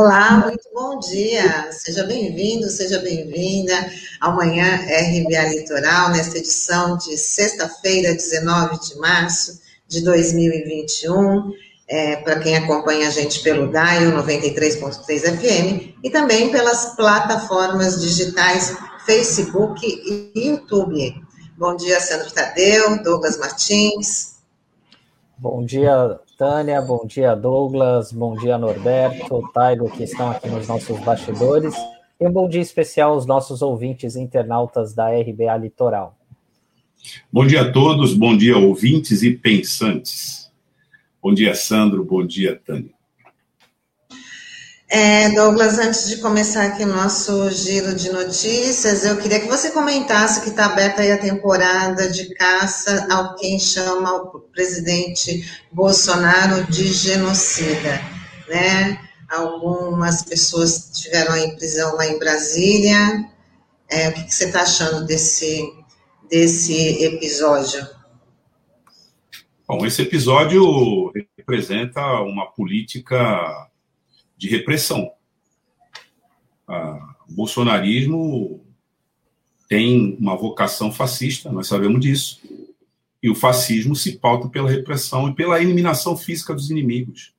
Olá, muito bom dia. Seja bem-vindo, seja bem-vinda ao Manhã RBA Litoral, nesta edição de sexta-feira, 19 de março de 2021. É, Para quem acompanha a gente pelo DAIO 93.3 FM e também pelas plataformas digitais Facebook e YouTube. Bom dia, Sandro Tadeu, Douglas Martins. Bom dia, Tânia, bom dia, Douglas, bom dia, Norberto, Taigo, que estão aqui nos nossos bastidores, e um bom dia especial aos nossos ouvintes internautas da RBA Litoral. Bom dia a todos, bom dia, ouvintes e pensantes. Bom dia, Sandro, bom dia, Tânia. É, Douglas, antes de começar aqui o nosso giro de notícias, eu queria que você comentasse que está aberta aí a temporada de caça ao quem chama o presidente Bolsonaro de genocida, né? Algumas pessoas estiveram em prisão lá em Brasília. É, o que, que você está achando desse, desse episódio? Bom, esse episódio representa uma política de repressão. o bolsonarismo tem uma vocação fascista, nós sabemos disso. E o fascismo se pauta pela repressão e pela eliminação física dos inimigos,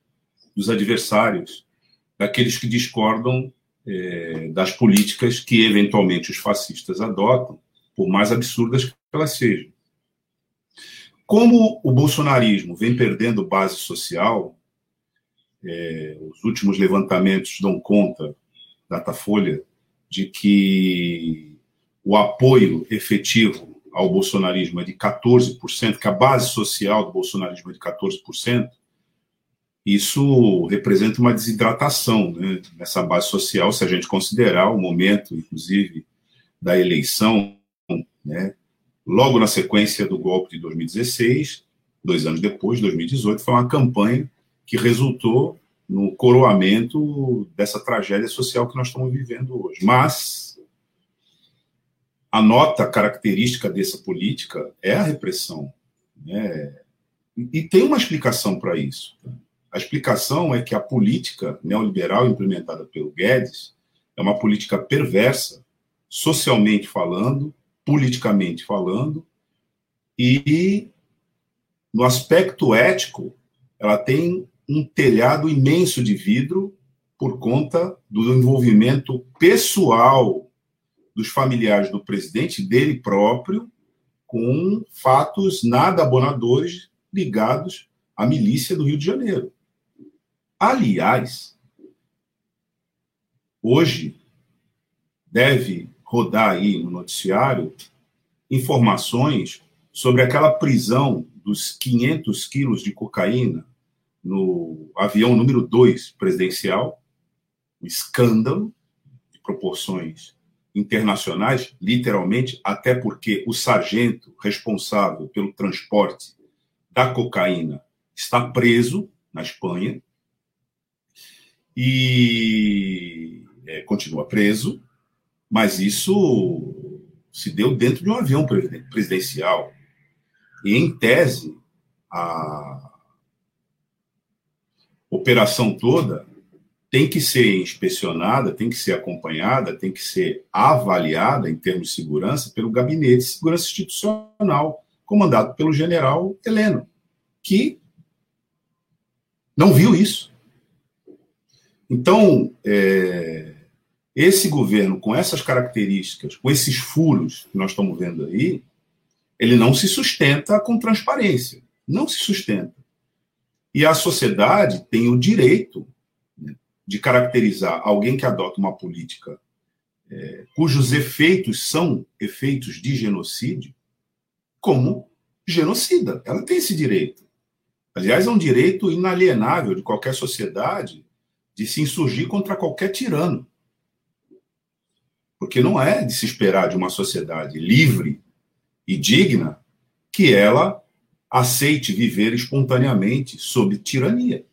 dos adversários, daqueles que discordam é, das políticas que eventualmente os fascistas adotam, por mais absurdas que elas sejam. Como o bolsonarismo vem perdendo base social, é, os últimos levantamentos dão conta, Datafolha, de que o apoio efetivo ao bolsonarismo é de 14%, que a base social do bolsonarismo é de 14%, isso representa uma desidratação né, nessa base social, se a gente considerar o momento, inclusive, da eleição, né, logo na sequência do golpe de 2016, dois anos depois, 2018, foi uma campanha que resultou no coroamento dessa tragédia social que nós estamos vivendo hoje. Mas a nota característica dessa política é a repressão. Né? E tem uma explicação para isso. A explicação é que a política neoliberal implementada pelo Guedes é uma política perversa, socialmente falando, politicamente falando, e no aspecto ético, ela tem um telhado imenso de vidro por conta do envolvimento pessoal dos familiares do presidente, dele próprio, com fatos nada abonadores ligados à milícia do Rio de Janeiro. Aliás, hoje deve rodar aí no noticiário informações sobre aquela prisão dos 500 quilos de cocaína no avião número 2 presidencial, um escândalo de proporções internacionais, literalmente, até porque o sargento responsável pelo transporte da cocaína está preso na Espanha e é, continua preso, mas isso se deu dentro de um avião presidencial. E, em tese, a, operação toda tem que ser inspecionada, tem que ser acompanhada, tem que ser avaliada em termos de segurança pelo Gabinete de Segurança Institucional, comandado pelo general Heleno, que não viu isso. Então, é, esse governo, com essas características, com esses furos que nós estamos vendo aí, ele não se sustenta com transparência. Não se sustenta. E a sociedade tem o direito né, de caracterizar alguém que adota uma política é, cujos efeitos são efeitos de genocídio como genocida. Ela tem esse direito. Aliás, é um direito inalienável de qualquer sociedade de se insurgir contra qualquer tirano. Porque não é de se esperar de uma sociedade livre e digna que ela aceite viver espontaneamente sob tirania.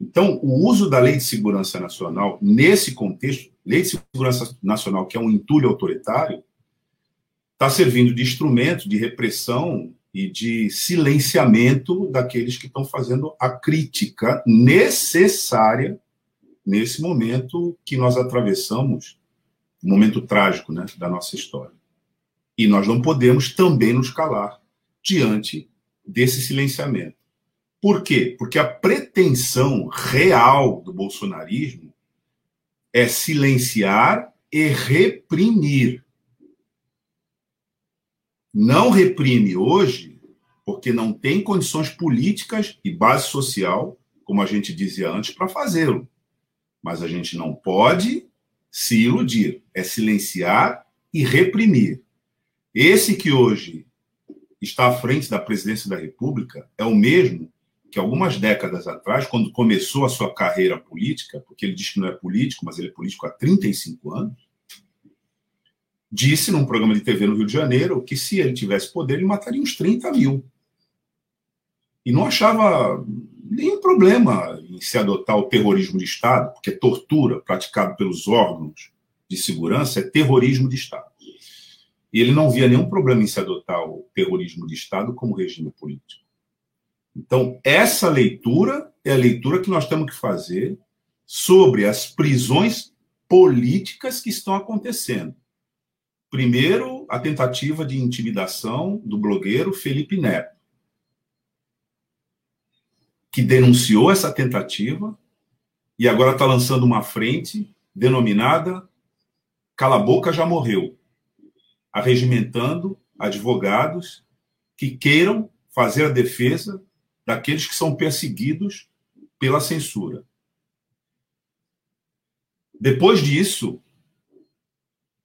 Então, o uso da Lei de Segurança Nacional, nesse contexto, Lei de Segurança Nacional, que é um entulho autoritário, está servindo de instrumento de repressão e de silenciamento daqueles que estão fazendo a crítica necessária nesse momento que nós atravessamos, um momento trágico né, da nossa história. E nós não podemos também nos calar diante desse silenciamento. Por quê? Porque a pretensão real do bolsonarismo é silenciar e reprimir. Não reprime hoje porque não tem condições políticas e base social, como a gente dizia antes, para fazê-lo. Mas a gente não pode se iludir, é silenciar e reprimir. Esse que hoje está à frente da presidência da República é o mesmo que algumas décadas atrás, quando começou a sua carreira política, porque ele diz que não é político, mas ele é político há 35 anos, disse num programa de TV no Rio de Janeiro que se ele tivesse poder, ele mataria uns 30 mil. E não achava nenhum problema em se adotar o terrorismo de Estado, porque tortura praticada pelos órgãos de segurança é terrorismo de Estado. E ele não via nenhum problema em se adotar o terrorismo de Estado como regime político. Então, essa leitura é a leitura que nós temos que fazer sobre as prisões políticas que estão acontecendo. Primeiro, a tentativa de intimidação do blogueiro Felipe Neto, que denunciou essa tentativa e agora está lançando uma frente denominada Cala Boca Já Morreu, arregimentando advogados que queiram fazer a defesa daqueles que são perseguidos pela censura. Depois disso,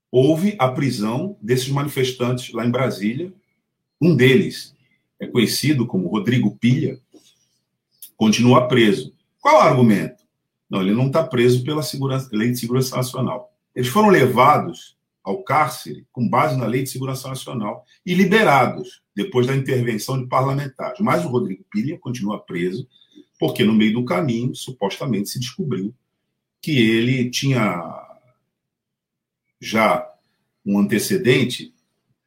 houve a prisão desses manifestantes lá em Brasília. Um deles é conhecido como Rodrigo Pilha, continua preso. Qual o argumento? Não, ele não está preso pela Lei de Segurança Nacional. Eles foram levados ao cárcere com base na Lei de Segurança Nacional e liberados depois da intervenção de parlamentares. Mas o Rodrigo Pilha continua preso porque no meio do caminho supostamente se descobriu que ele tinha já um antecedente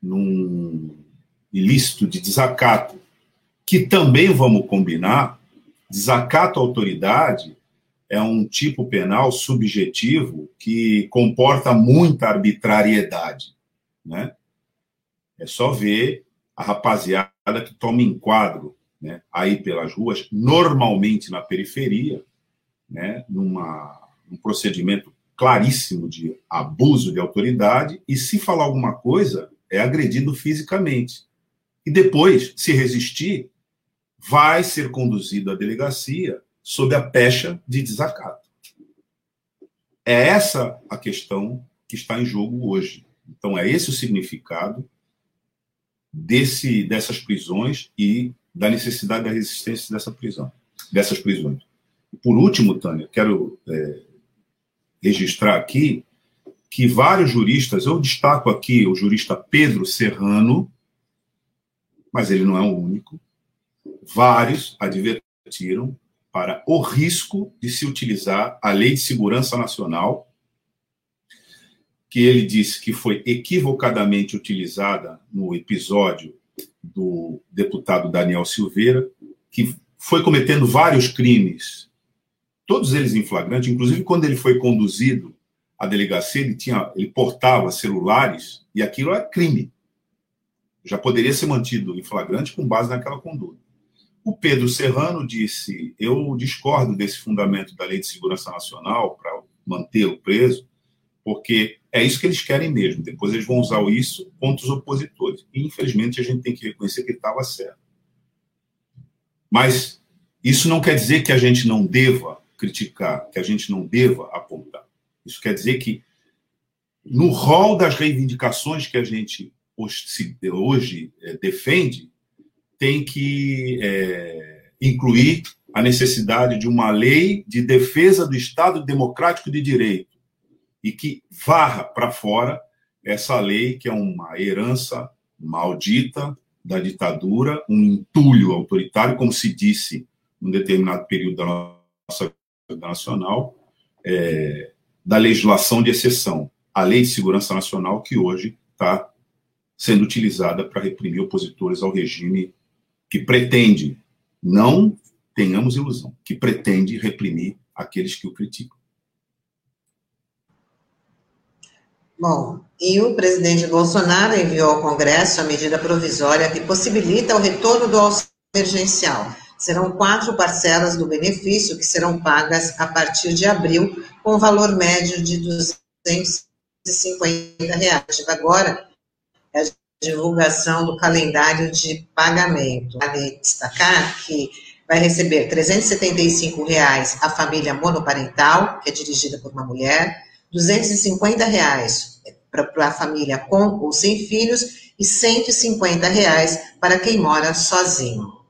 num ilícito de desacato, que também vamos combinar, desacato à autoridade é um tipo penal subjetivo que comporta muita arbitrariedade, né? É só ver a rapaziada que toma enquadro, né, aí pelas ruas, normalmente na periferia, né, numa, num procedimento claríssimo de abuso de autoridade, e se falar alguma coisa, é agredido fisicamente. E depois, se resistir, vai ser conduzido à delegacia sob a pecha de desacato. É essa a questão que está em jogo hoje. Então, é esse o significado desse, dessas prisões e da necessidade da resistência dessa prisão, dessas prisões. Por último, Tânia, quero é, registrar aqui que vários juristas, eu destaco aqui o jurista Pedro Serrano, mas ele não é o único, vários advertiram para o risco de se utilizar a Lei de Segurança Nacional, que ele disse que foi equivocadamente utilizada no episódio do deputado Daniel Silveira, que foi cometendo vários crimes, todos eles em flagrante, inclusive quando ele foi conduzido à delegacia, ele tinha, ele portava celulares e aquilo é crime. Já poderia ser mantido em flagrante com base naquela conduta. O Pedro Serrano disse: Eu discordo desse fundamento da Lei de Segurança Nacional para mantê-lo preso, porque é isso que eles querem mesmo. Depois eles vão usar isso contra os opositores. E, infelizmente, a gente tem que reconhecer que estava certo. Mas isso não quer dizer que a gente não deva criticar, que a gente não deva apontar. Isso quer dizer que, no rol das reivindicações que a gente hoje eh, defende, tem que é, incluir a necessidade de uma lei de defesa do Estado democrático de direito e que varra para fora essa lei que é uma herança maldita da ditadura, um entulho autoritário, como se disse num determinado período da nossa vida nacional, é, da legislação de exceção, a Lei de Segurança Nacional, que hoje está sendo utilizada para reprimir opositores ao regime que pretende, não tenhamos ilusão, que pretende reprimir aqueles que o criticam. Bom, e o presidente Bolsonaro enviou ao Congresso a medida provisória que possibilita o retorno do auxílio emergencial. Serão quatro parcelas do benefício que serão pagas a partir de abril, com valor médio de 250 reais. agora é divulgação do calendário de pagamento. Vale destacar que vai receber 375 reais a família monoparental, que é dirigida por uma mulher, 250 reais para a família com ou sem filhos e 150 reais para quem mora sozinho.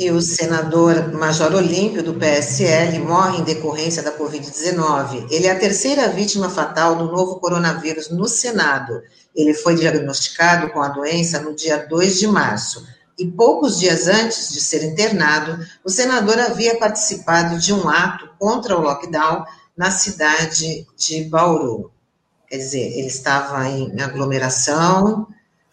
E o senador Major Olímpio, do PSL, morre em decorrência da Covid-19. Ele é a terceira vítima fatal do novo coronavírus no Senado. Ele foi diagnosticado com a doença no dia 2 de março e poucos dias antes de ser internado, o senador havia participado de um ato contra o lockdown na cidade de Bauru. Quer dizer, ele estava em aglomeração,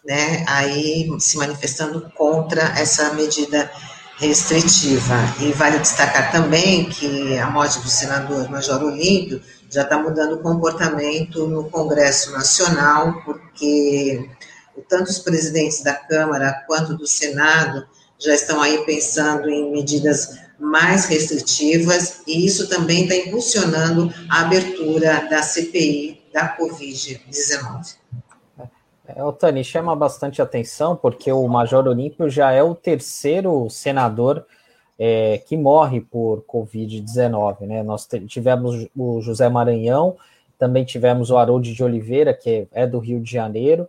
né, aí se manifestando contra essa medida restritiva. E vale destacar também que a morte do senador Major Olímpio já está mudando o comportamento no Congresso Nacional, porque tanto os presidentes da Câmara quanto do Senado já estão aí pensando em medidas mais restritivas, e isso também está impulsionando a abertura da CPI da Covid-19. É, o Tani chama bastante atenção porque o Major Olímpio já é o terceiro senador é, que morre por Covid-19, né? Nós tivemos o José Maranhão, também tivemos o Harold de Oliveira, que é do Rio de Janeiro,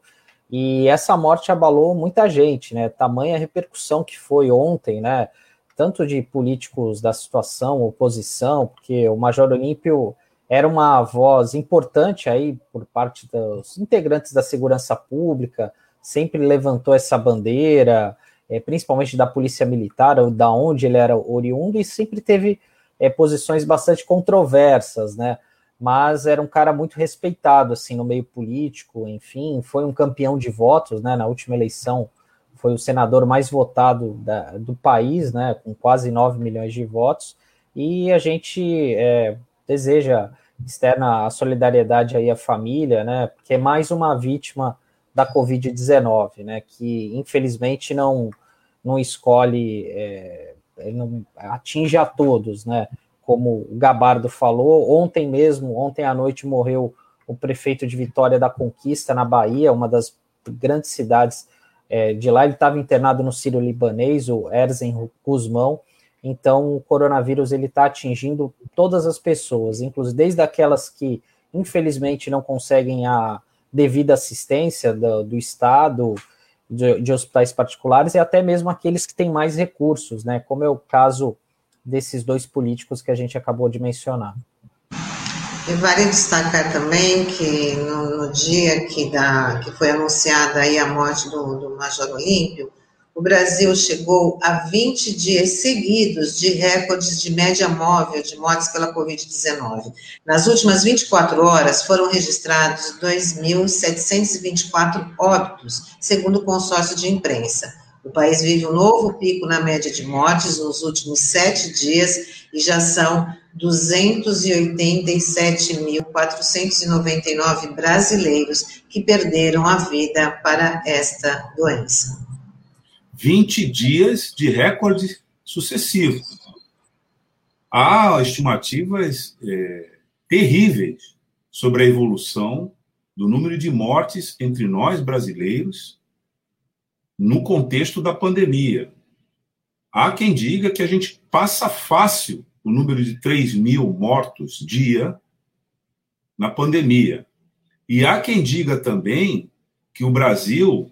e essa morte abalou muita gente, né? Tamanha repercussão que foi ontem, né? Tanto de políticos da situação, oposição, porque o Major Olímpio era uma voz importante aí por parte dos integrantes da segurança pública, sempre levantou essa bandeira, é, principalmente da polícia militar, da onde ele era oriundo, e sempre teve é, posições bastante controversas, né? mas era um cara muito respeitado assim no meio político, enfim, foi um campeão de votos, né, na última eleição foi o senador mais votado da, do país, né, com quase 9 milhões de votos, e a gente é, deseja externa a solidariedade aí à família, né, porque é mais uma vítima da Covid-19, né, que infelizmente não, não escolhe, é, não atinge a todos, né, como o Gabardo falou, ontem mesmo, ontem à noite morreu o prefeito de Vitória da Conquista, na Bahia, uma das grandes cidades é, de lá. Ele estava internado no Sírio Libanês, o Erzen Guzmão. Então, o coronavírus ele está atingindo todas as pessoas, inclusive desde aquelas que infelizmente não conseguem a devida assistência do, do Estado, de, de hospitais particulares, e até mesmo aqueles que têm mais recursos, né? Como é o caso desses dois políticos que a gente acabou de mencionar. E vale destacar também que no, no dia que, da, que foi anunciada aí a morte do, do Major Olímpio, o Brasil chegou a 20 dias seguidos de recordes de média móvel de mortes pela Covid-19. Nas últimas 24 horas foram registrados 2.724 óbitos, segundo o consórcio de imprensa. O país vive um novo pico na média de mortes nos últimos sete dias e já são 287.499 brasileiros que perderam a vida para esta doença. 20 dias de recordes sucessivos. Há estimativas é, terríveis sobre a evolução do número de mortes entre nós brasileiros no contexto da pandemia. Há quem diga que a gente passa fácil o número de 3 mil mortos dia na pandemia. E há quem diga também que o Brasil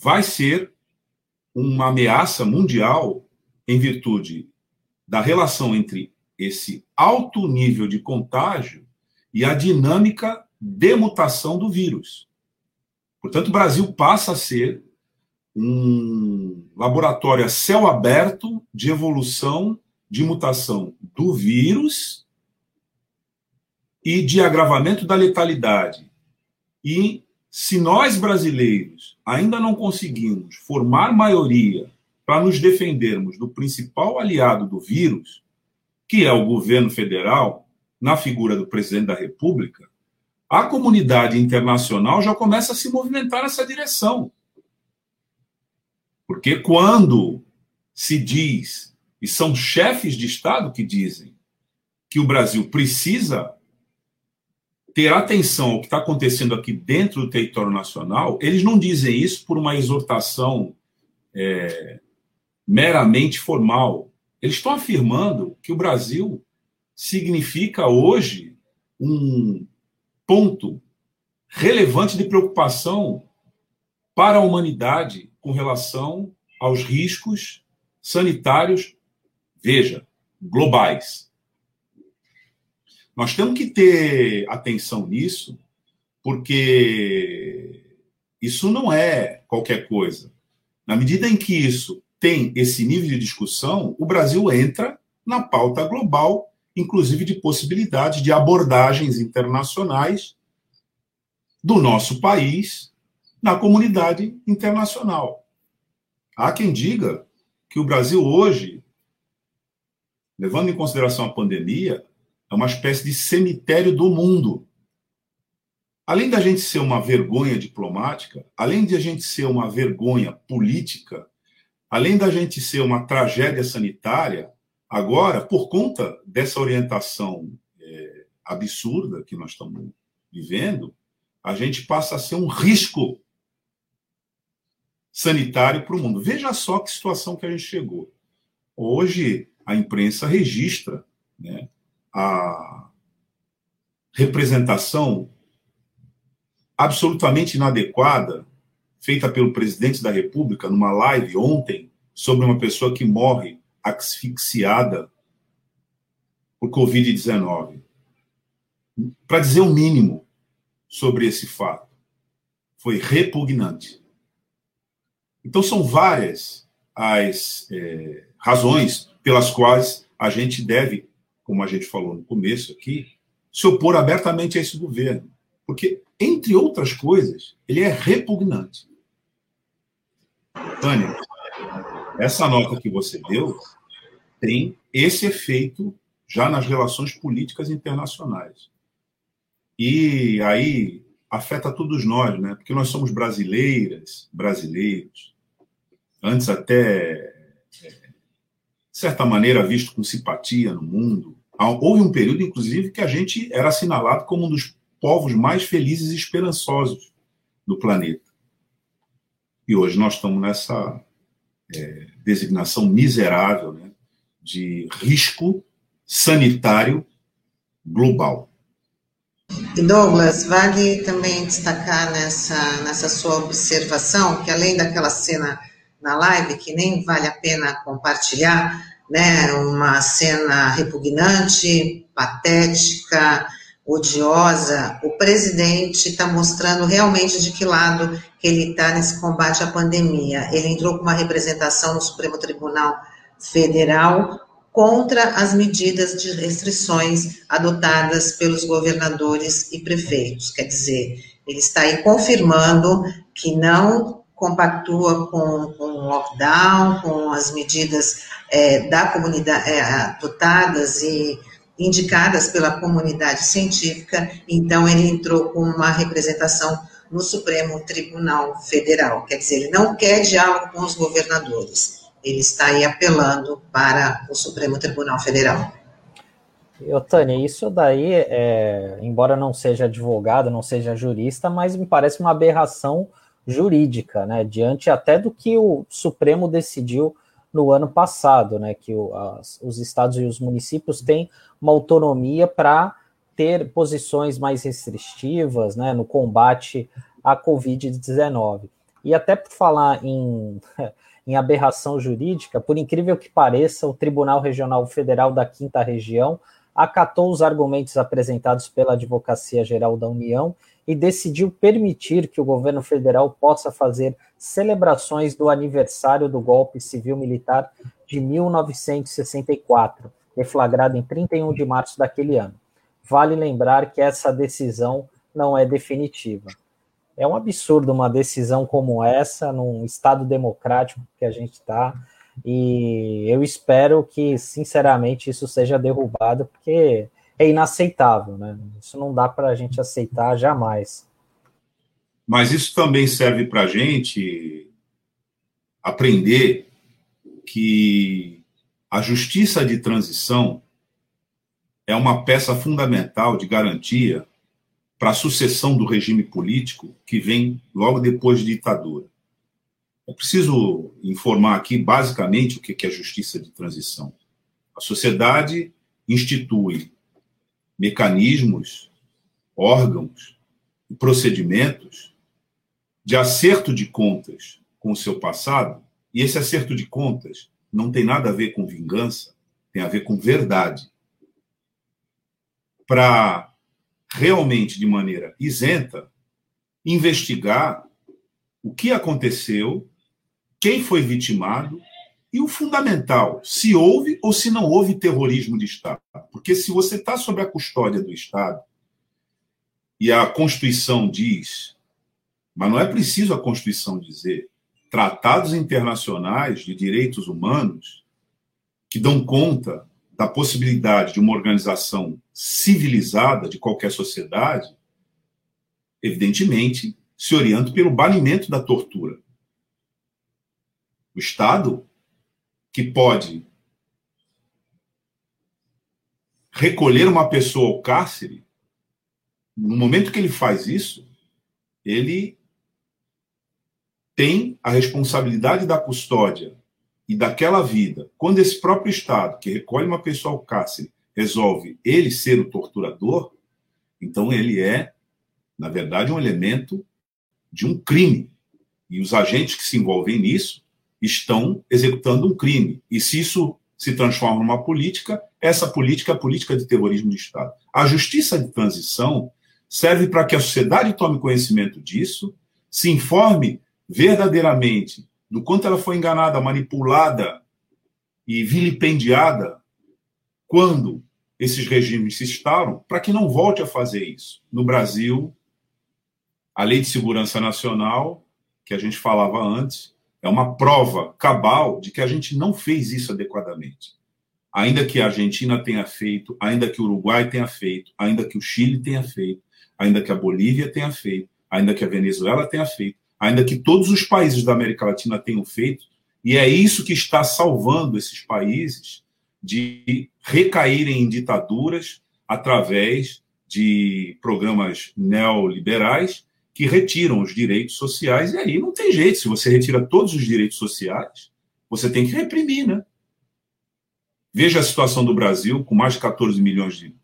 vai ser uma ameaça mundial em virtude da relação entre esse alto nível de contágio e a dinâmica de mutação do vírus. Portanto, o Brasil passa a ser um laboratório a céu aberto de evolução, de mutação do vírus e de agravamento da letalidade. E se nós brasileiros ainda não conseguimos formar maioria para nos defendermos do principal aliado do vírus, que é o governo federal, na figura do presidente da República, a comunidade internacional já começa a se movimentar nessa direção. Porque quando se diz, e são chefes de Estado que dizem, que o Brasil precisa ter atenção ao que está acontecendo aqui dentro do território nacional, eles não dizem isso por uma exortação é, meramente formal. Eles estão afirmando que o Brasil significa hoje um ponto relevante de preocupação para a humanidade com relação aos riscos sanitários, veja, globais. Nós temos que ter atenção nisso, porque isso não é qualquer coisa. Na medida em que isso tem esse nível de discussão, o Brasil entra na pauta global, inclusive de possibilidades de abordagens internacionais do nosso país na comunidade internacional. Há quem diga que o Brasil hoje, levando em consideração a pandemia, é uma espécie de cemitério do mundo. Além da gente ser uma vergonha diplomática, além de a gente ser uma vergonha política, além da gente ser uma tragédia sanitária, agora, por conta dessa orientação é, absurda que nós estamos vivendo, a gente passa a ser um risco sanitário para o mundo. Veja só que situação que a gente chegou. Hoje, a imprensa registra né, a representação absolutamente inadequada feita pelo presidente da República numa live ontem sobre uma pessoa que morre asfixiada por Covid-19. Para dizer o mínimo sobre esse fato, foi repugnante. Então, são várias as é, razões pelas quais a gente deve como a gente falou no começo aqui, se opor abertamente a esse governo. Porque, entre outras coisas, ele é repugnante. Tânia, essa nota que você deu tem esse efeito já nas relações políticas internacionais. E aí afeta todos nós, né? Porque nós somos brasileiras, brasileiros. Antes até de certa maneira visto com simpatia no mundo, Houve um período, inclusive, que a gente era assinalado como um dos povos mais felizes e esperançosos do planeta. E hoje nós estamos nessa é, designação miserável né, de risco sanitário global. Douglas, vale também destacar nessa, nessa sua observação que, além daquela cena na live, que nem vale a pena compartilhar, né, uma cena repugnante, patética, odiosa, o presidente está mostrando realmente de que lado ele está nesse combate à pandemia. Ele entrou com uma representação no Supremo Tribunal Federal contra as medidas de restrições adotadas pelos governadores e prefeitos. Quer dizer, ele está aí confirmando que não compactua com, com o lockdown, com as medidas é, da comunidade, é, adotadas e indicadas pela comunidade científica, então ele entrou com uma representação no Supremo Tribunal Federal. Quer dizer, ele não quer diálogo com os governadores, ele está aí apelando para o Supremo Tribunal Federal. Eu, Tânia, isso daí, é, embora não seja advogado, não seja jurista, mas me parece uma aberração jurídica, né? Diante até do que o Supremo decidiu no ano passado, né, que o, as, os estados e os municípios têm uma autonomia para ter posições mais restritivas né, no combate à Covid-19. E até por falar em, em aberração jurídica, por incrível que pareça, o Tribunal Regional Federal da Quinta Região acatou os argumentos apresentados pela Advocacia Geral da União e decidiu permitir que o governo federal possa fazer celebrações do aniversário do golpe civil-militar de 1964, deflagrado em 31 de março daquele ano. Vale lembrar que essa decisão não é definitiva. É um absurdo uma decisão como essa, num Estado democrático que a gente está, e eu espero que, sinceramente, isso seja derrubado, porque é inaceitável, né? Isso não dá para a gente aceitar jamais. Mas isso também serve para a gente aprender que a justiça de transição é uma peça fundamental de garantia para a sucessão do regime político que vem logo depois de ditadura. É preciso informar aqui, basicamente, o que é justiça de transição. A sociedade institui mecanismos, órgãos e procedimentos de acerto de contas com o seu passado, e esse acerto de contas não tem nada a ver com vingança, tem a ver com verdade. Para realmente de maneira isenta, investigar o que aconteceu, quem foi vitimado e o fundamental, se houve ou se não houve terrorismo de Estado. Porque se você está sob a custódia do Estado e a Constituição diz, mas não é preciso a Constituição dizer, tratados internacionais de direitos humanos que dão conta da possibilidade de uma organização civilizada de qualquer sociedade, evidentemente, se orienta pelo banimento da tortura. O Estado, que pode recolher uma pessoa ao cárcere, no momento que ele faz isso, ele tem a responsabilidade da custódia e daquela vida, quando esse próprio Estado, que recolhe uma pessoa ao cárcere, resolve ele ser o torturador, então ele é, na verdade, um elemento de um crime. E os agentes que se envolvem nisso estão executando um crime. E se isso se transforma numa política, essa política é a política de terrorismo de Estado. A justiça de transição serve para que a sociedade tome conhecimento disso, se informe verdadeiramente do quanto ela foi enganada, manipulada e vilipendiada quando esses regimes se instalam, para que não volte a fazer isso. No Brasil, a Lei de Segurança Nacional, que a gente falava antes, é uma prova cabal de que a gente não fez isso adequadamente. Ainda que a Argentina tenha feito, ainda que o Uruguai tenha feito, ainda que o Chile tenha feito, ainda que a Bolívia tenha feito, ainda que a Venezuela tenha feito, ainda que todos os países da América Latina tenham feito, e é isso que está salvando esses países de recaírem em ditaduras através de programas neoliberais que retiram os direitos sociais, e aí não tem jeito, se você retira todos os direitos sociais, você tem que reprimir, né? Veja a situação do Brasil, com mais de 14 milhões de,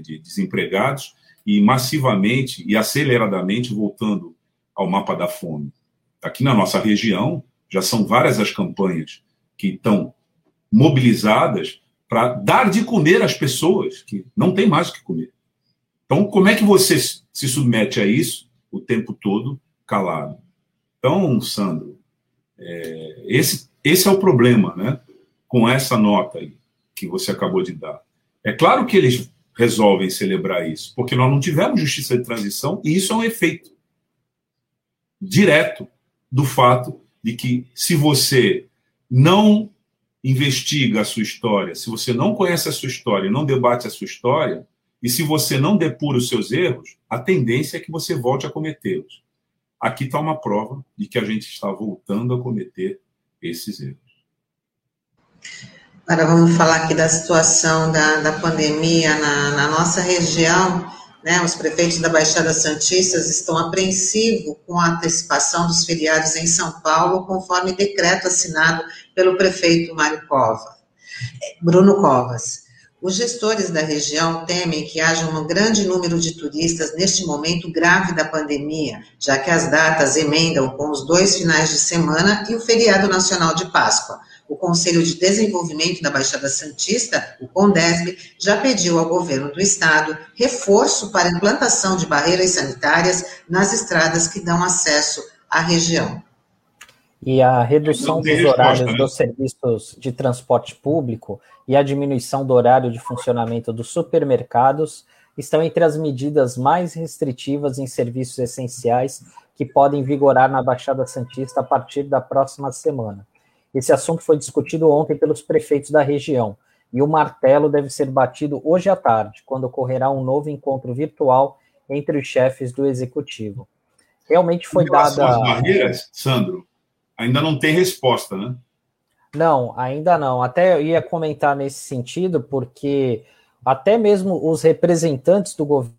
de desempregados e massivamente e aceleradamente voltando ao mapa da fome. Aqui na nossa região, já são várias as campanhas que estão mobilizadas para dar de comer às pessoas que não têm mais o que comer. Então, como é que você se submete a isso o tempo todo calado? Então, Sandro, é, esse, esse é o problema, né? Com essa nota aí que você acabou de dar. É claro que eles resolvem celebrar isso, porque nós não tivemos justiça de transição e isso é um efeito direto do fato de que se você não investiga a sua história, se você não conhece a sua história, não debate a sua história, e se você não depura os seus erros, a tendência é que você volte a cometê-los. Aqui está uma prova de que a gente está voltando a cometer esses erros. Agora vamos falar aqui da situação da, da pandemia na, na nossa região. Né, os prefeitos da Baixada Santista estão apreensivos com a antecipação dos feriados em São Paulo, conforme decreto assinado pelo prefeito Mário Cova, Bruno Covas. Os gestores da região temem que haja um grande número de turistas neste momento grave da pandemia, já que as datas emendam com os dois finais de semana e o feriado nacional de Páscoa o Conselho de Desenvolvimento da Baixada Santista, o CONDESB, já pediu ao governo do estado reforço para implantação de barreiras sanitárias nas estradas que dão acesso à região. E a redução dos horários né? dos serviços de transporte público e a diminuição do horário de funcionamento dos supermercados estão entre as medidas mais restritivas em serviços essenciais que podem vigorar na Baixada Santista a partir da próxima semana. Esse assunto foi discutido ontem pelos prefeitos da região e o martelo deve ser batido hoje à tarde, quando ocorrerá um novo encontro virtual entre os chefes do executivo. Realmente foi dada. As barreiras, Sandro, ainda não tem resposta, né? Não, ainda não. Até ia comentar nesse sentido, porque até mesmo os representantes do governo,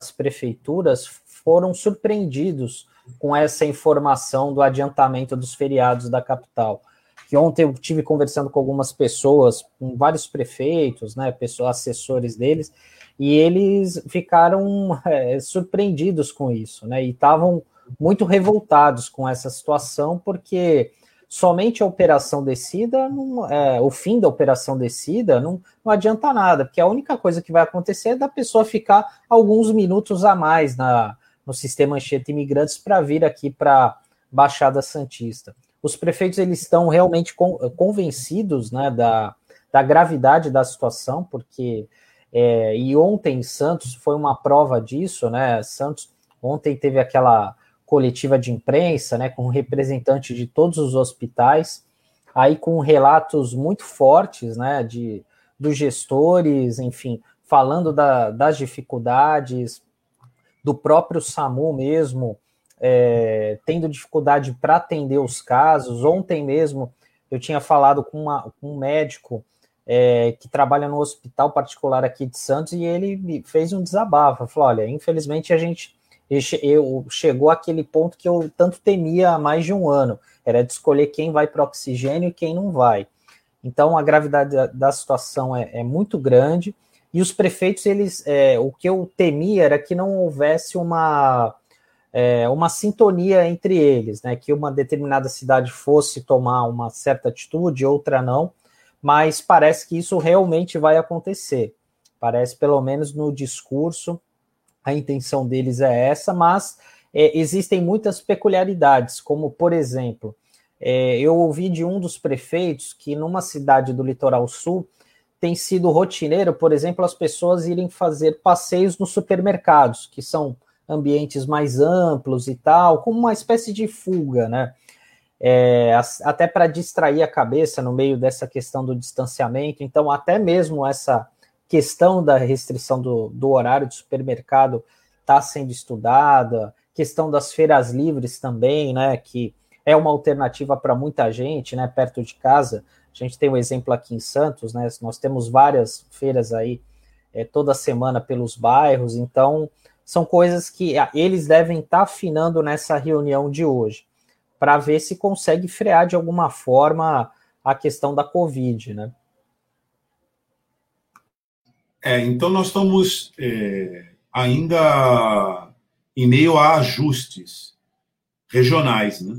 as prefeituras, foram surpreendidos com essa informação do adiantamento dos feriados da capital. Que ontem eu tive conversando com algumas pessoas, com vários prefeitos, né, pessoas, assessores deles, e eles ficaram é, surpreendidos com isso, né, e estavam muito revoltados com essa situação, porque somente a operação descida, não, é, o fim da operação descida, não, não adianta nada, porque a única coisa que vai acontecer é da pessoa ficar alguns minutos a mais na, no sistema Anchieta Imigrantes para vir aqui para Baixada Santista. Os prefeitos eles estão realmente convencidos né, da, da gravidade da situação, porque é, e ontem Santos foi uma prova disso, né? Santos ontem teve aquela coletiva de imprensa, né, com representantes de todos os hospitais, aí com relatos muito fortes, né, de dos gestores, enfim, falando da, das dificuldades do próprio SAMU mesmo, é, tendo dificuldade para atender os casos. Ontem mesmo eu tinha falado com, uma, com um médico é, que trabalha no hospital particular aqui de Santos e ele fez um desabafo. Falou: olha, infelizmente a gente eu, chegou aquele ponto que eu tanto temia há mais de um ano, era de escolher quem vai para oxigênio e quem não vai. Então a gravidade da, da situação é, é, muito grande e os prefeitos eles, é, o que eu temia era que não houvesse uma é, uma sintonia entre eles, né? Que uma determinada cidade fosse tomar uma certa atitude, outra não, mas parece que isso realmente vai acontecer. Parece pelo menos no discurso a intenção deles é essa, mas é, existem muitas peculiaridades, como, por exemplo, é, eu ouvi de um dos prefeitos que numa cidade do litoral sul tem sido rotineiro, por exemplo, as pessoas irem fazer passeios nos supermercados, que são ambientes mais amplos e tal, como uma espécie de fuga, né? É, até para distrair a cabeça no meio dessa questão do distanciamento. Então, até mesmo essa questão da restrição do, do horário de supermercado está sendo estudada, questão das feiras livres também, né, que é uma alternativa para muita gente, né, perto de casa. A gente tem um exemplo aqui em Santos, né, nós temos várias feiras aí é, toda semana pelos bairros, então são coisas que ah, eles devem estar tá afinando nessa reunião de hoje, para ver se consegue frear de alguma forma a questão da Covid, né? É, então nós estamos é, ainda em meio a ajustes regionais, né?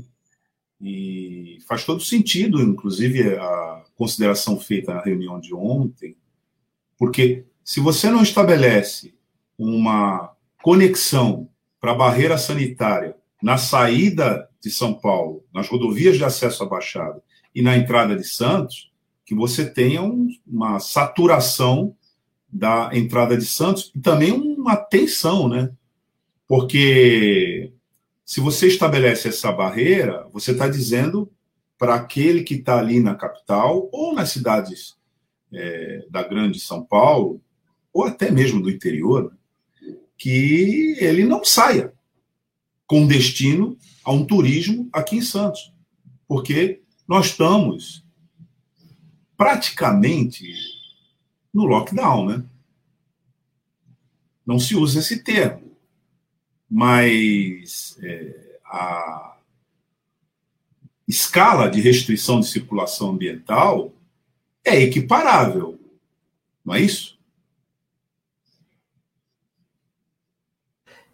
E faz todo sentido, inclusive, a consideração feita na reunião de ontem, porque se você não estabelece uma conexão para a barreira sanitária na saída de São Paulo, nas rodovias de acesso à Baixada e na entrada de Santos, que você tenha um, uma saturação da entrada de Santos e também uma tensão, né? Porque se você estabelece essa barreira, você está dizendo para aquele que está ali na capital ou nas cidades é, da grande São Paulo, ou até mesmo do interior, que ele não saia com destino a um turismo aqui em Santos. Porque nós estamos praticamente no lockdown, né? Não se usa esse termo, mas é, a escala de restrição de circulação ambiental é equiparável, não é isso?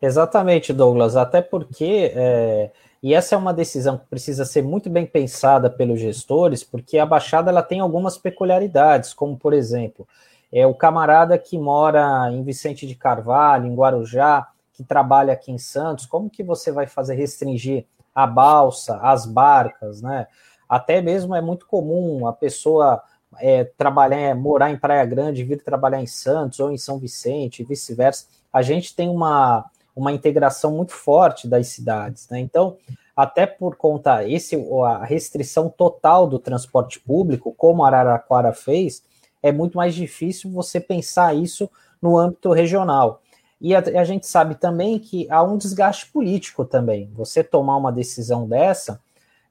Exatamente, Douglas, até porque, é, e essa é uma decisão que precisa ser muito bem pensada pelos gestores, porque a Baixada ela tem algumas peculiaridades, como, por exemplo, é o camarada que mora em Vicente de Carvalho, em Guarujá, que trabalha aqui em Santos, como que você vai fazer restringir a balsa, as barcas, né? Até mesmo é muito comum a pessoa é, trabalhar, é, morar em Praia Grande, vir trabalhar em Santos ou em São Vicente, e vice-versa. A gente tem uma, uma integração muito forte das cidades, né? Então, até por conta esse a restrição total do transporte público, como Araraquara fez, é muito mais difícil você pensar isso no âmbito regional. E a, a, gente sabe também que há um desgaste político também. Você tomar uma decisão dessa,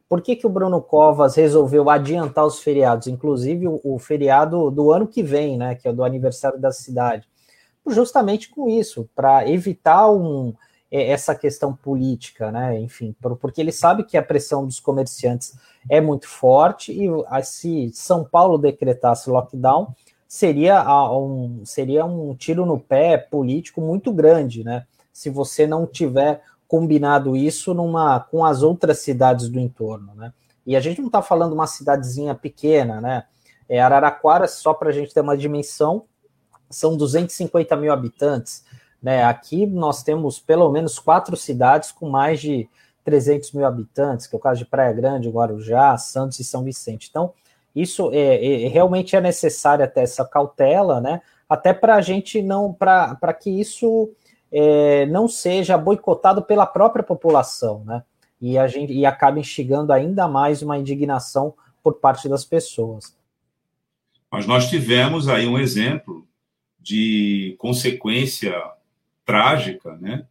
por que, que o Bruno Covas resolveu adiantar os feriados, inclusive o, o feriado do ano que vem, né, que é do aniversário da cidade? Justamente com isso, para evitar um, é, essa questão política, né? Enfim, porque ele sabe que a pressão dos comerciantes é muito forte e se São Paulo decretasse lockdown, seria um, seria um tiro no pé político muito grande, né? Se você não tiver combinado isso numa com as outras cidades do entorno, né? E a gente não está falando uma cidadezinha pequena, né? É Araraquara, só para a gente ter uma dimensão, são 250 mil habitantes. Né? Aqui nós temos pelo menos quatro cidades com mais de 300 mil habitantes, que é o caso de Praia Grande, Guarujá, Santos e São Vicente. Então, isso é, é realmente é necessário até essa cautela, né? Até para a gente não, para que isso é, não seja boicotado pela própria população, né? E a gente e acabe instigando ainda mais uma indignação por parte das pessoas. Mas nós tivemos aí um exemplo de consequência trágica, né?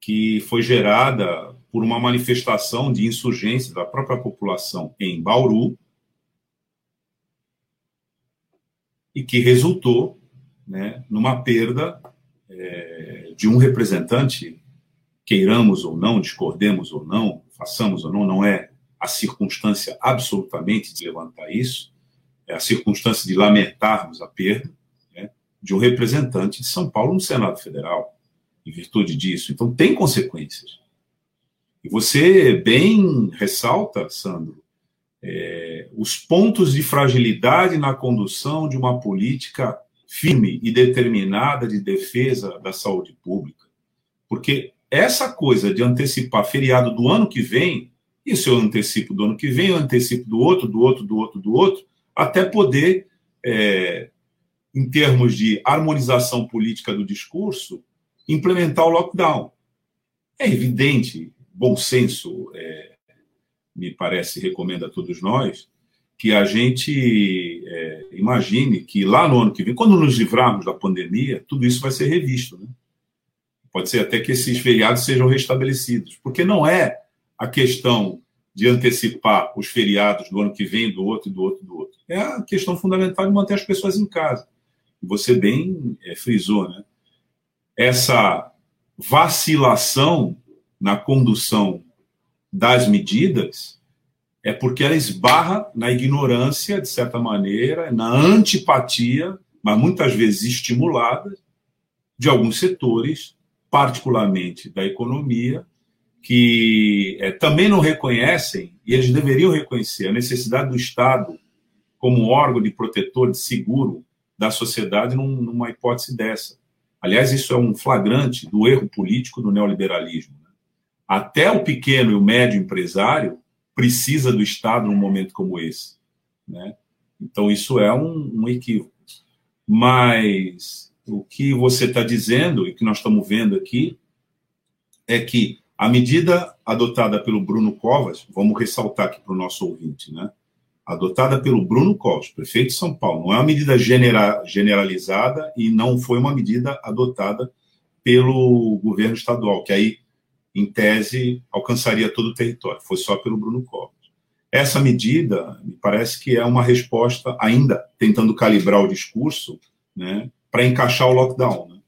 Que foi gerada por uma manifestação de insurgência da própria população em Bauru, e que resultou né, numa perda é, de um representante, queiramos ou não, discordemos ou não, façamos ou não, não é a circunstância absolutamente de levantar isso, é a circunstância de lamentarmos a perda de um representante de São Paulo no Senado Federal, em virtude disso. Então, tem consequências. E você bem ressalta, Sandro, é, os pontos de fragilidade na condução de uma política firme e determinada de defesa da saúde pública. Porque essa coisa de antecipar feriado do ano que vem, isso eu antecipo do ano que vem, eu antecipo do outro, do outro, do outro, do outro, até poder, é, em termos de harmonização política do discurso, implementar o lockdown. É evidente, bom senso, é, me parece, recomenda a todos nós, que a gente é, imagine que lá no ano que vem, quando nos livrarmos da pandemia, tudo isso vai ser revisto. Né? Pode ser até que esses feriados sejam restabelecidos, porque não é a questão de antecipar os feriados do ano que vem, do outro, do outro, do outro. É a questão fundamental de manter as pessoas em casa. Você bem é, frisou, né? Essa vacilação na condução das medidas é porque ela esbarra na ignorância, de certa maneira, na antipatia, mas muitas vezes estimulada, de alguns setores, particularmente da economia, que é, também não reconhecem, e eles deveriam reconhecer, a necessidade do Estado como órgão de protetor, de seguro da sociedade num, numa hipótese dessa. Aliás, isso é um flagrante do erro político do neoliberalismo. Até o pequeno e o médio empresário precisa do Estado num momento como esse. Né? Então, isso é um, um equívoco. Mas o que você está dizendo e que nós estamos vendo aqui é que a medida adotada pelo Bruno Covas, vamos ressaltar aqui para o nosso ouvinte, né? Adotada pelo Bruno Covas, prefeito de São Paulo, não é uma medida genera generalizada e não foi uma medida adotada pelo governo estadual, que aí em tese, alcançaria todo o território, foi só pelo Bruno Covas. Essa medida, me parece que é uma resposta, ainda tentando calibrar o discurso, né, para encaixar o lockdown. Né?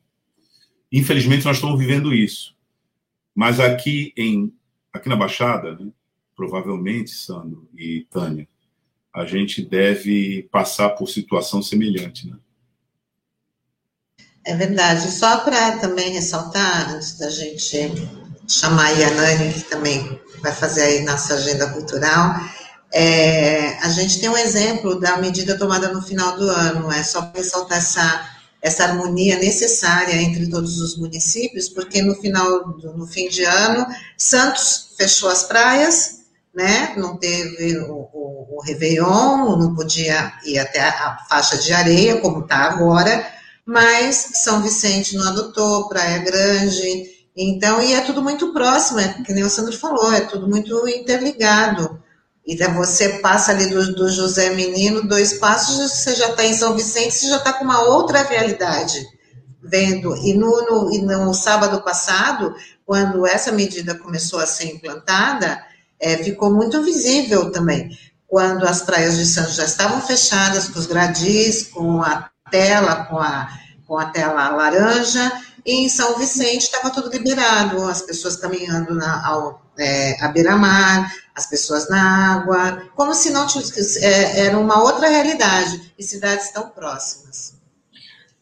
Infelizmente, nós estamos vivendo isso. Mas aqui, em, aqui na Baixada, né, provavelmente, Sandro e Tânia, a gente deve passar por situação semelhante. Né? É verdade. Só para também ressaltar, antes da gente chamar a Yanani, que também vai fazer aí nossa agenda cultural. É, a gente tem um exemplo da medida tomada no final do ano, é só para ressaltar essa, essa harmonia necessária entre todos os municípios, porque no final, do, no fim de ano, Santos fechou as praias, né, não teve o, o, o Réveillon, não podia ir até a, a faixa de areia, como está agora, mas São Vicente não adotou, Praia Grande, Então, e é tudo muito próximo, é, que nem o Sandro falou, é tudo muito interligado. E você passa ali do, do José Menino, dois passos, você já está em São Vicente, você já está com uma outra realidade vendo. E no, no, e no sábado passado, quando essa medida começou a ser implantada, é, ficou muito visível também. Quando as praias de Santos já estavam fechadas, com os gradis, com a tela, com a, com a tela laranja, e em São Vicente estava tudo liberado, as pessoas caminhando na, ao, é, à beira-mar, as pessoas na água, como se não tivesse, é, era uma outra realidade, e cidades tão próximas.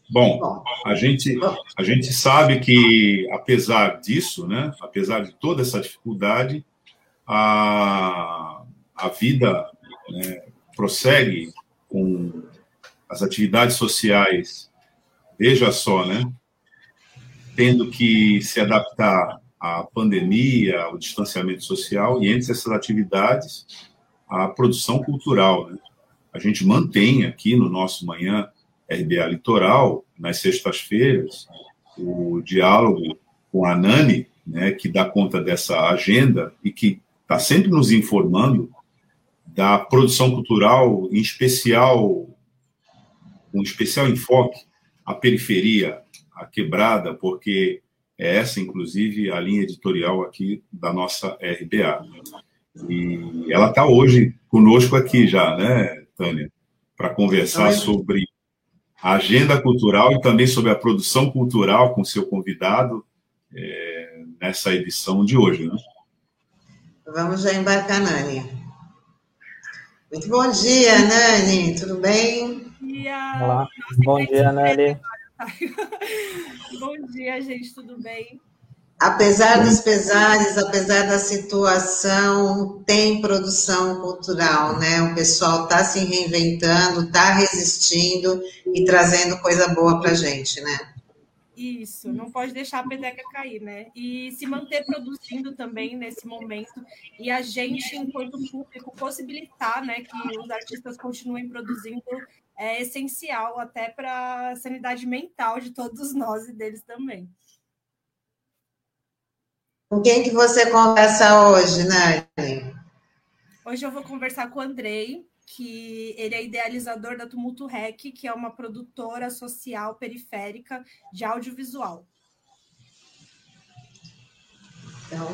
Bom, a gente, a gente sabe que, apesar disso, né, apesar de toda essa dificuldade, a, a vida né, prossegue com as atividades sociais, veja só, né, tendo que se adaptar à pandemia, ao distanciamento social, e entre essas atividades, a produção cultural. Né? A gente mantém aqui no nosso Manhã RBA Litoral, nas sextas-feiras, o diálogo com a Nani, né, que dá conta dessa agenda e que está sempre nos informando da produção cultural, em especial, um especial enfoque à periferia, à quebrada, porque é essa, inclusive, a linha editorial aqui da nossa RBA. E ela está hoje conosco aqui já, né, Tânia, para conversar sobre a agenda cultural e também sobre a produção cultural com seu convidado é, nessa edição de hoje. Né? Vamos já embarcar, Nani. Muito bom dia, Nani. Tudo bem? Bom dia. Olá. Bom dia, Nani. bom dia, gente. Tudo bem? Apesar dos pesares, apesar da situação, tem produção cultural, né? O pessoal está se reinventando, está resistindo e trazendo coisa boa para a gente, né? Isso, não pode deixar a peteca cair, né? E se manter produzindo também nesse momento e a gente, enquanto público, possibilitar né, que os artistas continuem produzindo é essencial até para a sanidade mental de todos nós e deles também. Com quem que você conversa hoje, Nani? Hoje eu vou conversar com o Andrei, que ele é idealizador da Tumulto Rec, que é uma produtora social periférica de audiovisual. Então,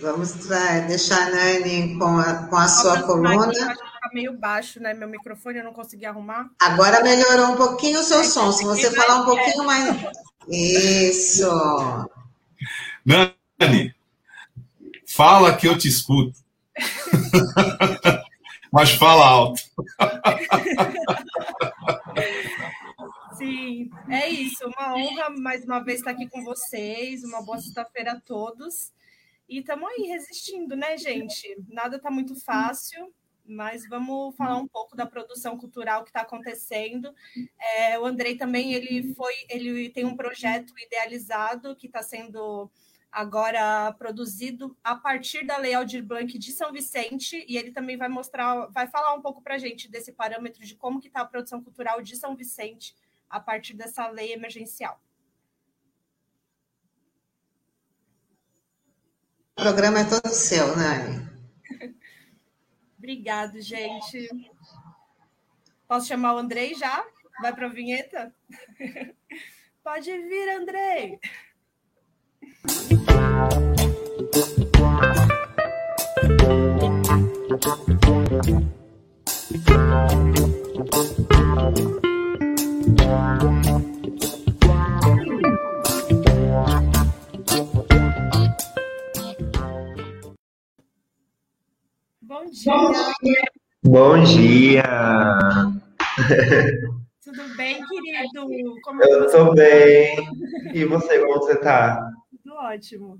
vamos deixar a Nani com a, com a sua coluna. Está meio baixo, né? Meu microfone eu não consegui arrumar. Agora melhorou um pouquinho o seu som. Se você falar um pouquinho mais. Isso! Nani, fala que eu te escuto. Mas fala alto. Sim, é isso. Uma honra mais uma vez estar aqui com vocês. Uma boa sexta-feira a todos. E estamos aí resistindo, né, gente? Nada está muito fácil, mas vamos falar um pouco da produção cultural que está acontecendo. É, o Andrei também ele foi, ele tem um projeto idealizado que está sendo agora produzido a partir da Lei Aldir Blanc de São Vicente, e ele também vai mostrar, vai falar um pouco para a gente desse parâmetro de como que está a produção cultural de São Vicente a partir dessa lei emergencial. O programa é todo seu, Nani. Obrigado, gente. Posso chamar o Andrei já? Vai para a vinheta? Pode vir, Andrei. Bom dia. Bom dia. Tudo bem, querido? Como Eu estou bem. E você, como você está? Ótimo.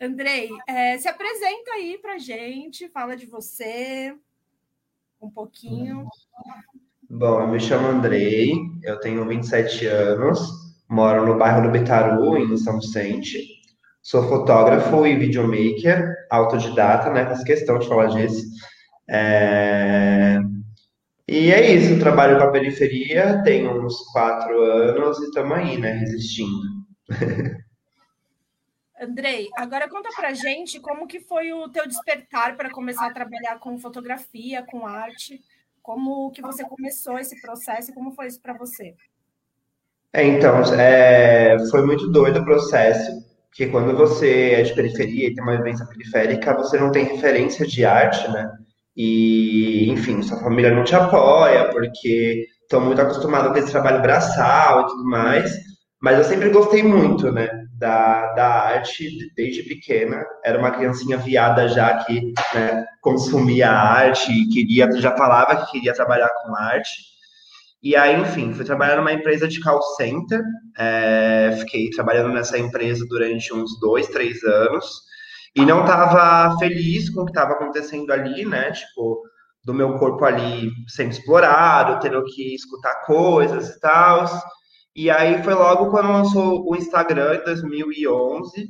Andrei, é, se apresenta aí para gente, fala de você um pouquinho. Bom, eu me chamo Andrei, eu tenho 27 anos, moro no bairro do Bitaru, em São Vicente. Sou fotógrafo e videomaker, autodidata, né? Faço questão de falar disso. É... E é isso, trabalho com a periferia, tenho uns quatro anos e estamos aí, né? Resistindo. Andrei, agora conta pra gente como que foi o teu despertar para começar a trabalhar com fotografia, com arte, como que você começou esse processo e como foi isso para você? É, então, é, foi muito doido o processo, porque quando você é de periferia e tem uma vivência periférica, você não tem referência de arte, né? E, enfim, sua família não te apoia, porque estão muito acostumados com esse trabalho braçal e tudo mais. Mas eu sempre gostei muito, né, da, da arte desde pequena. Era uma criancinha viada já que né, consumia arte, queria, já falava que queria trabalhar com arte. E aí, enfim, fui trabalhar numa empresa de call center. É, fiquei trabalhando nessa empresa durante uns dois, três anos. E não estava feliz com o que estava acontecendo ali, né? Tipo, do meu corpo ali sendo explorado, tendo que escutar coisas e tal. E aí foi logo quando lançou o Instagram em 2011.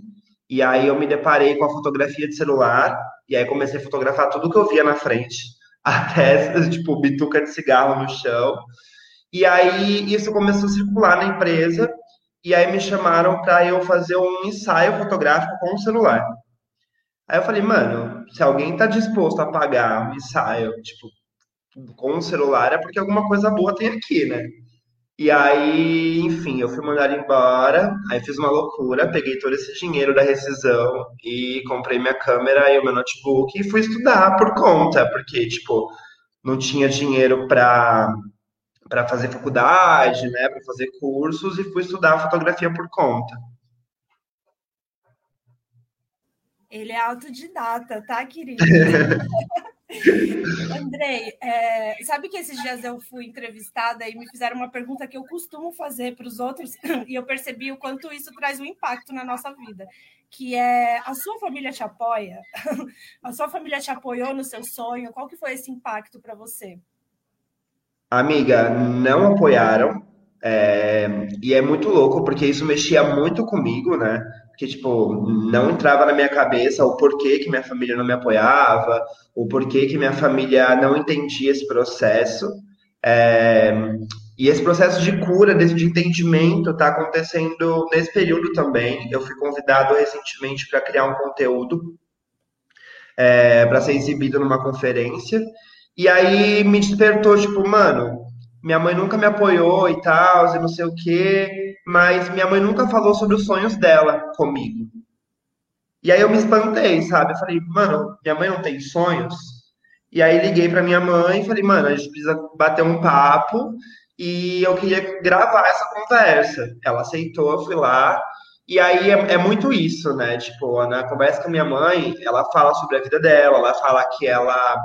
E aí eu me deparei com a fotografia de celular. E aí comecei a fotografar tudo que eu via na frente. Até, tipo, bituca de cigarro no chão. E aí isso começou a circular na empresa. E aí me chamaram para eu fazer um ensaio fotográfico com o celular. Aí eu falei, mano, se alguém tá disposto a pagar um ensaio, tipo, com o celular, é porque alguma coisa boa tem aqui, né? E aí, enfim, eu fui mandado embora, aí fiz uma loucura, peguei todo esse dinheiro da rescisão e comprei minha câmera e o meu notebook e fui estudar por conta, porque, tipo, não tinha dinheiro para para fazer faculdade, né, para fazer cursos e fui estudar fotografia por conta. Ele é autodidata, tá, querido? Andrei, é, sabe que esses dias eu fui entrevistada e me fizeram uma pergunta que eu costumo fazer para os outros e eu percebi o quanto isso traz um impacto na nossa vida, que é a sua família te apoia? A sua família te apoiou no seu sonho? Qual que foi esse impacto para você? Amiga, não apoiaram, é, e é muito louco porque isso mexia muito comigo, né? Que, tipo, não entrava na minha cabeça o porquê que minha família não me apoiava, o porquê que minha família não entendia esse processo. É, e esse processo de cura, de entendimento, está acontecendo nesse período também. Eu fui convidado recentemente para criar um conteúdo é, para ser exibido numa conferência. E aí me despertou, tipo, mano, minha mãe nunca me apoiou e tal, e não sei o quê, mas minha mãe nunca falou sobre os sonhos dela comigo. E aí eu me espantei, sabe? Eu falei, mano, minha mãe não tem sonhos? E aí liguei para minha mãe e falei, mano, a gente precisa bater um papo e eu queria gravar essa conversa. Ela aceitou, eu fui lá. E aí é, é muito isso, né? Tipo, na conversa com minha mãe, ela fala sobre a vida dela, ela fala que ela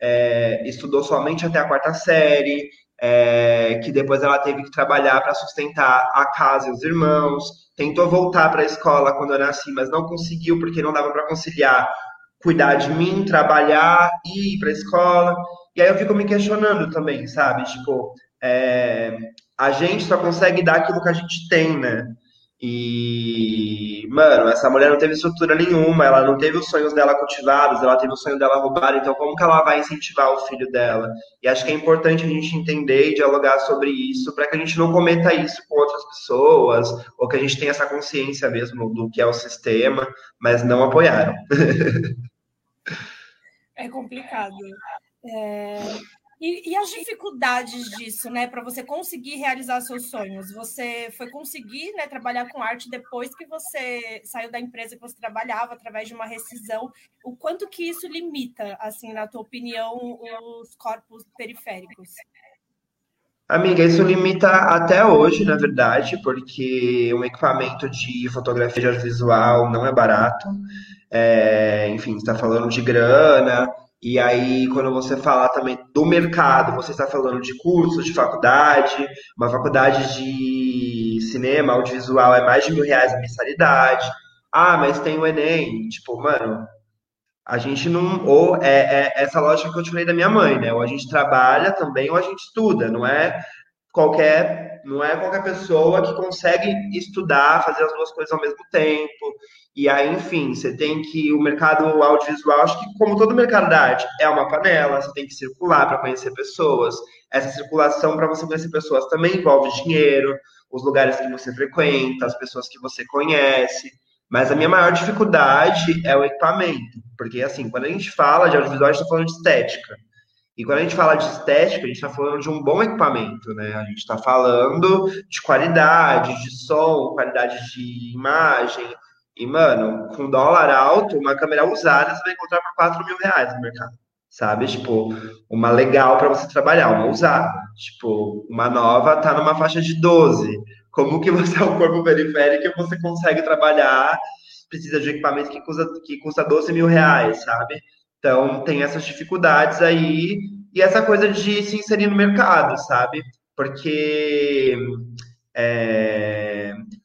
é, estudou somente até a quarta série, é, que depois ela teve que trabalhar para sustentar a casa e os irmãos, tentou voltar para a escola quando eu nasci, mas não conseguiu porque não dava para conciliar cuidar de mim, trabalhar ir para a escola. E aí eu fico me questionando também, sabe? Tipo, é, a gente só consegue dar aquilo que a gente tem, né? E, mano, essa mulher não teve estrutura nenhuma, ela não teve os sonhos dela cultivados, ela teve o sonho dela roubado, então como que ela vai incentivar o filho dela? E acho que é importante a gente entender e dialogar sobre isso, para que a gente não cometa isso com outras pessoas, ou que a gente tenha essa consciência mesmo do que é o sistema, mas não apoiaram. É complicado. É... E, e, as dificuldades disso, né, para você conseguir realizar seus sonhos? Você foi conseguir né, trabalhar com arte depois que você saiu da empresa que você trabalhava, através de uma rescisão. O quanto que isso limita, assim, na tua opinião, os corpos periféricos? Amiga, isso limita até hoje, na verdade, porque um equipamento de fotografia de audiovisual não é barato. É, enfim, está falando de grana, e aí, quando você fala também do mercado, você está falando de cursos, de faculdade, uma faculdade de cinema, audiovisual é mais de mil reais a mensalidade. Ah, mas tem o Enem. Tipo, mano, a gente não. Ou é, é essa lógica que eu falei da minha mãe, né? Ou a gente trabalha também, ou a gente estuda. Não é qualquer. Não é qualquer pessoa que consegue estudar, fazer as duas coisas ao mesmo tempo. E aí, enfim, você tem que. O mercado audiovisual, acho que, como todo mercado da arte, é uma panela, você tem que circular para conhecer pessoas. Essa circulação para você conhecer pessoas também envolve dinheiro, os lugares que você frequenta, as pessoas que você conhece. Mas a minha maior dificuldade é o equipamento, porque assim, quando a gente fala de audiovisual, a gente está falando de estética. E quando a gente fala de estética, a gente está falando de um bom equipamento, né? A gente está falando de qualidade, de som, qualidade de imagem. E, mano, com dólar alto, uma câmera usada você vai encontrar por 4 mil reais no mercado sabe? Tipo, uma legal para você trabalhar, uma usada. Tipo, uma nova tá numa faixa de 12. Como que você é um corpo periférico e você consegue trabalhar, precisa de um equipamento que custa, que custa 12 mil reais, sabe? Então, tem essas dificuldades aí e essa coisa de se inserir no mercado, sabe? Porque é,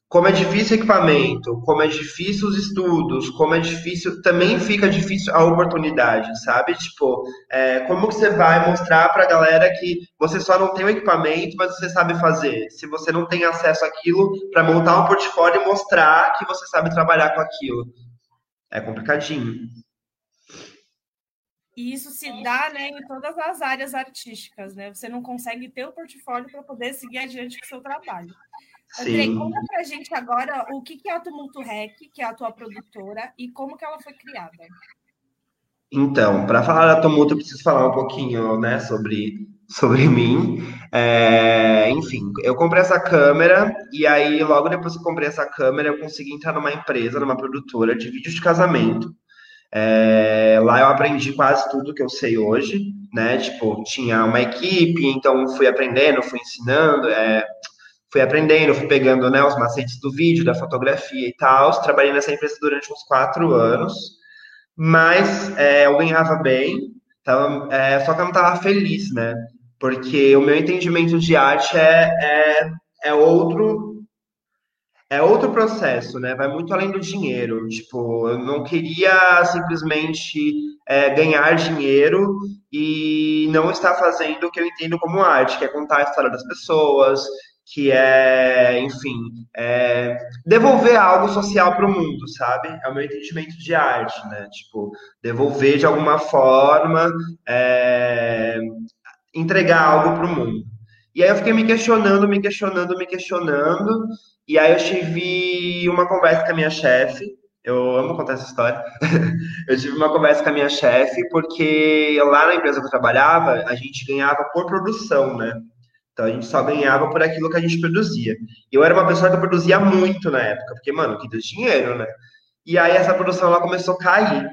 como é difícil o equipamento, como é difícil os estudos, como é difícil, também fica difícil a oportunidade, sabe? Tipo, é, como que você vai mostrar para a galera que você só não tem o equipamento, mas você sabe fazer? Se você não tem acesso àquilo para montar um portfólio e mostrar que você sabe trabalhar com aquilo. É complicadinho. E isso se dá né, em todas as áreas artísticas, né? Você não consegue ter o portfólio para poder seguir adiante com o seu trabalho. Andrei, conta pra gente agora o que é a Tumulto Rec, que é a tua produtora, e como que ela foi criada. Então, para falar da Tumulto, eu preciso falar um pouquinho, né, sobre, sobre mim. É, enfim, eu comprei essa câmera, e aí, logo depois que eu comprei essa câmera, eu consegui entrar numa empresa, numa produtora de vídeos de casamento. É, lá eu aprendi quase tudo que eu sei hoje, né? Tipo, tinha uma equipe, então fui aprendendo, fui ensinando. É, fui aprendendo, fui pegando né, os macetes do vídeo, da fotografia e tal. Trabalhei nessa empresa durante uns quatro anos, mas é, eu ganhava bem, tava, é, só que eu não estava feliz, né? Porque o meu entendimento de arte é, é, é outro é outro processo, né? Vai muito além do dinheiro. Tipo, eu não queria simplesmente é, ganhar dinheiro e não estar fazendo o que eu entendo como arte, que é contar a história das pessoas, que é, enfim, é devolver algo social para o mundo, sabe? É o meu entendimento de arte, né? Tipo, devolver de alguma forma, é, entregar algo para o mundo. E aí eu fiquei me questionando, me questionando, me questionando, e aí eu tive uma conversa com a minha chefe, eu amo contar essa história. eu tive uma conversa com a minha chefe, porque lá na empresa que eu trabalhava, a gente ganhava por produção, né? Então a gente só ganhava por aquilo que a gente produzia. Eu era uma pessoa que produzia muito na época, porque, mano, que deu dinheiro, né? E aí essa produção ela começou a cair.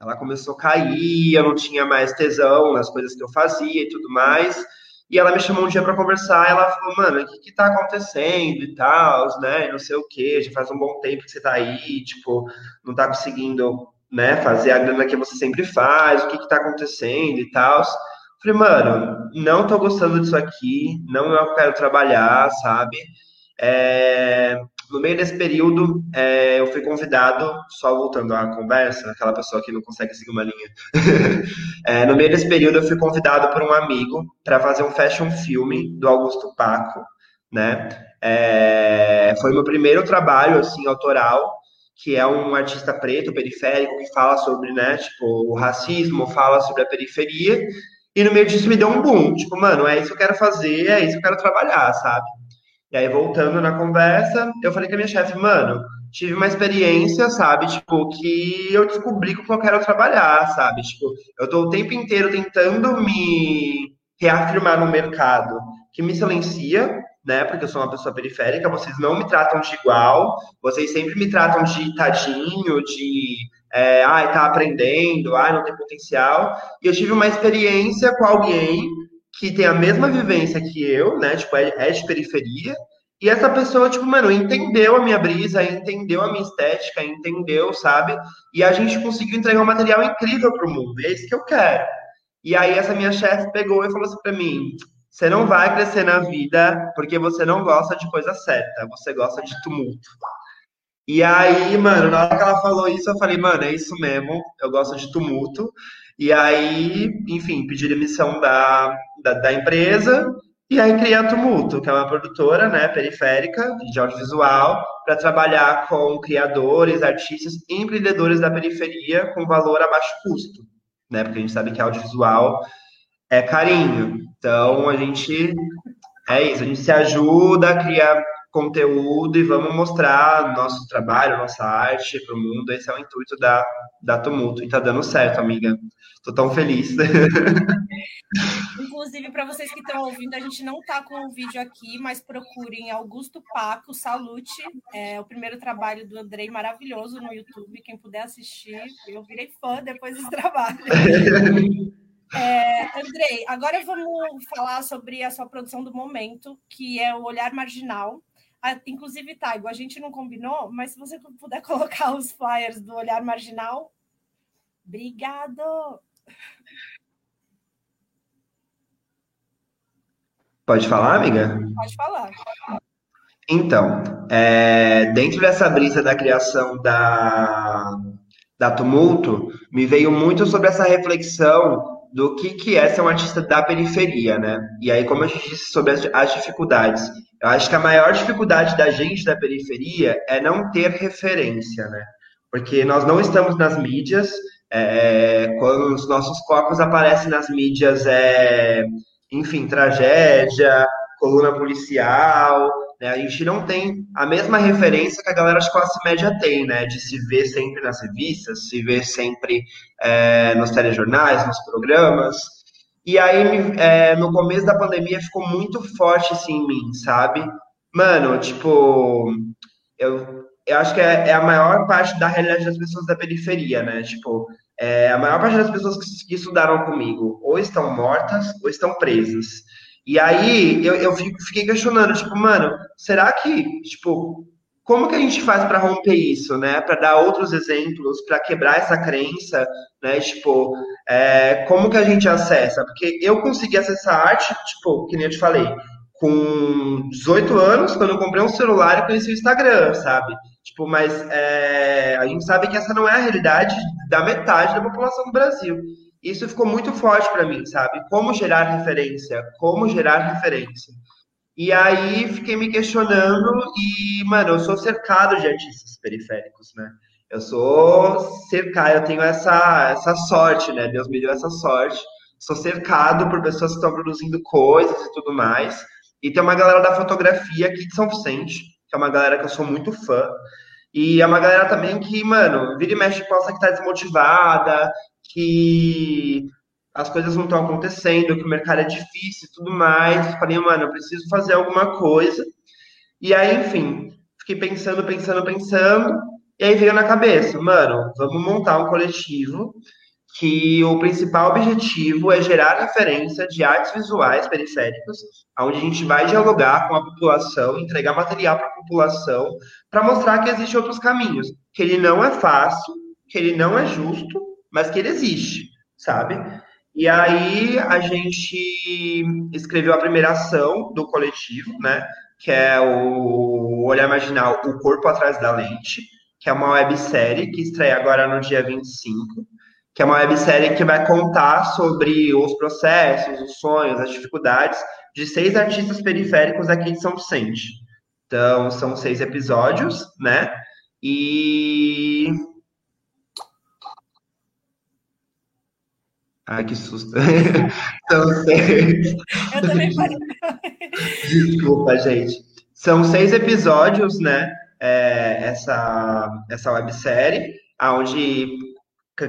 Ela começou a cair, eu não tinha mais tesão nas coisas que eu fazia e tudo mais. E ela me chamou um dia para conversar, ela falou, mano, o que que tá acontecendo e tal, né? Não sei o que, já faz um bom tempo que você tá aí, tipo, não tá conseguindo, né, fazer a grana que você sempre faz, o que que tá acontecendo e tal. Falei, mano, não tô gostando disso aqui, não é eu quero trabalhar, sabe? É, no meio desse período, é, eu fui convidado, só voltando à conversa, aquela pessoa que não consegue seguir uma linha. é, no meio desse período, eu fui convidado por um amigo para fazer um fashion filme do Augusto Paco, né? É, foi meu primeiro trabalho, assim, autoral, que é um artista preto, periférico, que fala sobre, né, tipo, o racismo, fala sobre a periferia, e no meio disso me deu um boom, tipo, mano, é isso que eu quero fazer, é isso que eu quero trabalhar, sabe? E aí, voltando na conversa, eu falei com a minha chefe, mano, tive uma experiência, sabe, tipo, que eu descobri com que eu quero trabalhar, sabe? Tipo, eu tô o tempo inteiro tentando me reafirmar no mercado que me silencia, né? Porque eu sou uma pessoa periférica, vocês não me tratam de igual, vocês sempre me tratam de tadinho, de é, ai, tá aprendendo, ai, não tem potencial. E eu tive uma experiência com alguém que tem a mesma vivência que eu, né? Tipo, é, é de periferia. E essa pessoa, tipo, mano, entendeu a minha brisa, entendeu a minha estética, entendeu, sabe? E a gente conseguiu entregar um material incrível pro mundo. E é isso que eu quero. E aí essa minha chefe pegou e falou assim pra mim: você não vai crescer na vida porque você não gosta de coisa certa, você gosta de tumulto. E aí, mano, na hora que ela falou isso, eu falei, mano, é isso mesmo, eu gosto de tumulto. E aí, enfim, pedi demissão da, da, da empresa e aí criei a Tumulto, que é uma produtora né, periférica de audiovisual para trabalhar com criadores, artistas e empreendedores da periferia com valor a baixo custo, né? Porque a gente sabe que audiovisual é carinho. Então a gente é isso, a gente se ajuda a criar conteúdo e vamos mostrar nosso trabalho, nossa arte para o mundo. Esse é o intuito da, da Tumulto e tá dando certo, amiga. Tô tão feliz. Inclusive, para vocês que estão ouvindo, a gente não tá com o vídeo aqui, mas procurem Augusto Paco, Salute, é o primeiro trabalho do Andrei, maravilhoso no YouTube. Quem puder assistir, eu virei fã depois desse trabalho. É, Andrei, agora vamos falar sobre a sua produção do momento, que é o Olhar Marginal. Ah, inclusive, Taigo, a gente não combinou, mas se você puder colocar os flyers do Olhar Marginal. Obrigado! Pode falar, amiga? Pode falar. Então, é, dentro dessa brisa da criação da, da Tumulto, me veio muito sobre essa reflexão do que, que é ser um artista da periferia, né? E aí, como a gente disse sobre as, as dificuldades, eu acho que a maior dificuldade da gente da periferia é não ter referência, né? Porque nós não estamos nas mídias, é, quando os nossos corpos aparecem nas mídias, é, enfim, tragédia, coluna policial, né? A gente não tem a mesma referência que a galera de classe média tem, né? De se ver sempre nas revistas, se ver sempre é, nos telejornais, nos programas. E aí, é, no começo da pandemia, ficou muito forte assim em mim, sabe? Mano, tipo, eu, eu acho que é, é a maior parte da realidade das pessoas da periferia, né? Tipo, é, a maior parte das pessoas que, que estudaram comigo ou estão mortas ou estão presas. E aí eu, eu fiquei questionando, tipo, mano, será que, tipo, como que a gente faz para romper isso, né? Para dar outros exemplos, para quebrar essa crença, né? Tipo, é, como que a gente acessa? Porque eu consegui acessar arte, tipo, que nem eu te falei, com 18 anos, quando eu comprei um celular e conheci o Instagram, sabe? Tipo, mas é, a gente sabe que essa não é a realidade da metade da população do Brasil. Isso ficou muito forte para mim, sabe? Como gerar referência, como gerar referência. E aí fiquei me questionando e, mano, eu sou cercado de artistas periféricos, né? Eu sou cercado, eu tenho essa, essa sorte, né? Deus me deu essa sorte. Sou cercado por pessoas que estão produzindo coisas e tudo mais. E tem uma galera da fotografia aqui de São Vicente, que é uma galera que eu sou muito fã. E é uma galera também que, mano, vira e mexe possa que tá desmotivada, que as coisas não estão acontecendo, que o mercado é difícil e tudo mais. Falei, mano, eu preciso fazer alguma coisa. E aí, enfim, fiquei pensando, pensando, pensando. E aí veio na cabeça, mano, vamos montar um coletivo que o principal objetivo é gerar referência de artes visuais periféricas, onde a gente vai dialogar com a população, entregar material para a população, para mostrar que existem outros caminhos, que ele não é fácil, que ele não é justo, mas que ele existe, sabe? E aí a gente escreveu a primeira ação do coletivo, né? Que é o Olhar Marginal, O Corpo Atrás da Lente, que é uma websérie que estreia agora no dia 25, que é uma websérie que vai contar sobre os processos, os sonhos, as dificuldades de seis artistas periféricos aqui de São Vicente. Então, são seis episódios, né? E Ai, que susto. São seis. Eu também parei. Desculpa, gente. São seis episódios, né? É, essa, essa websérie, onde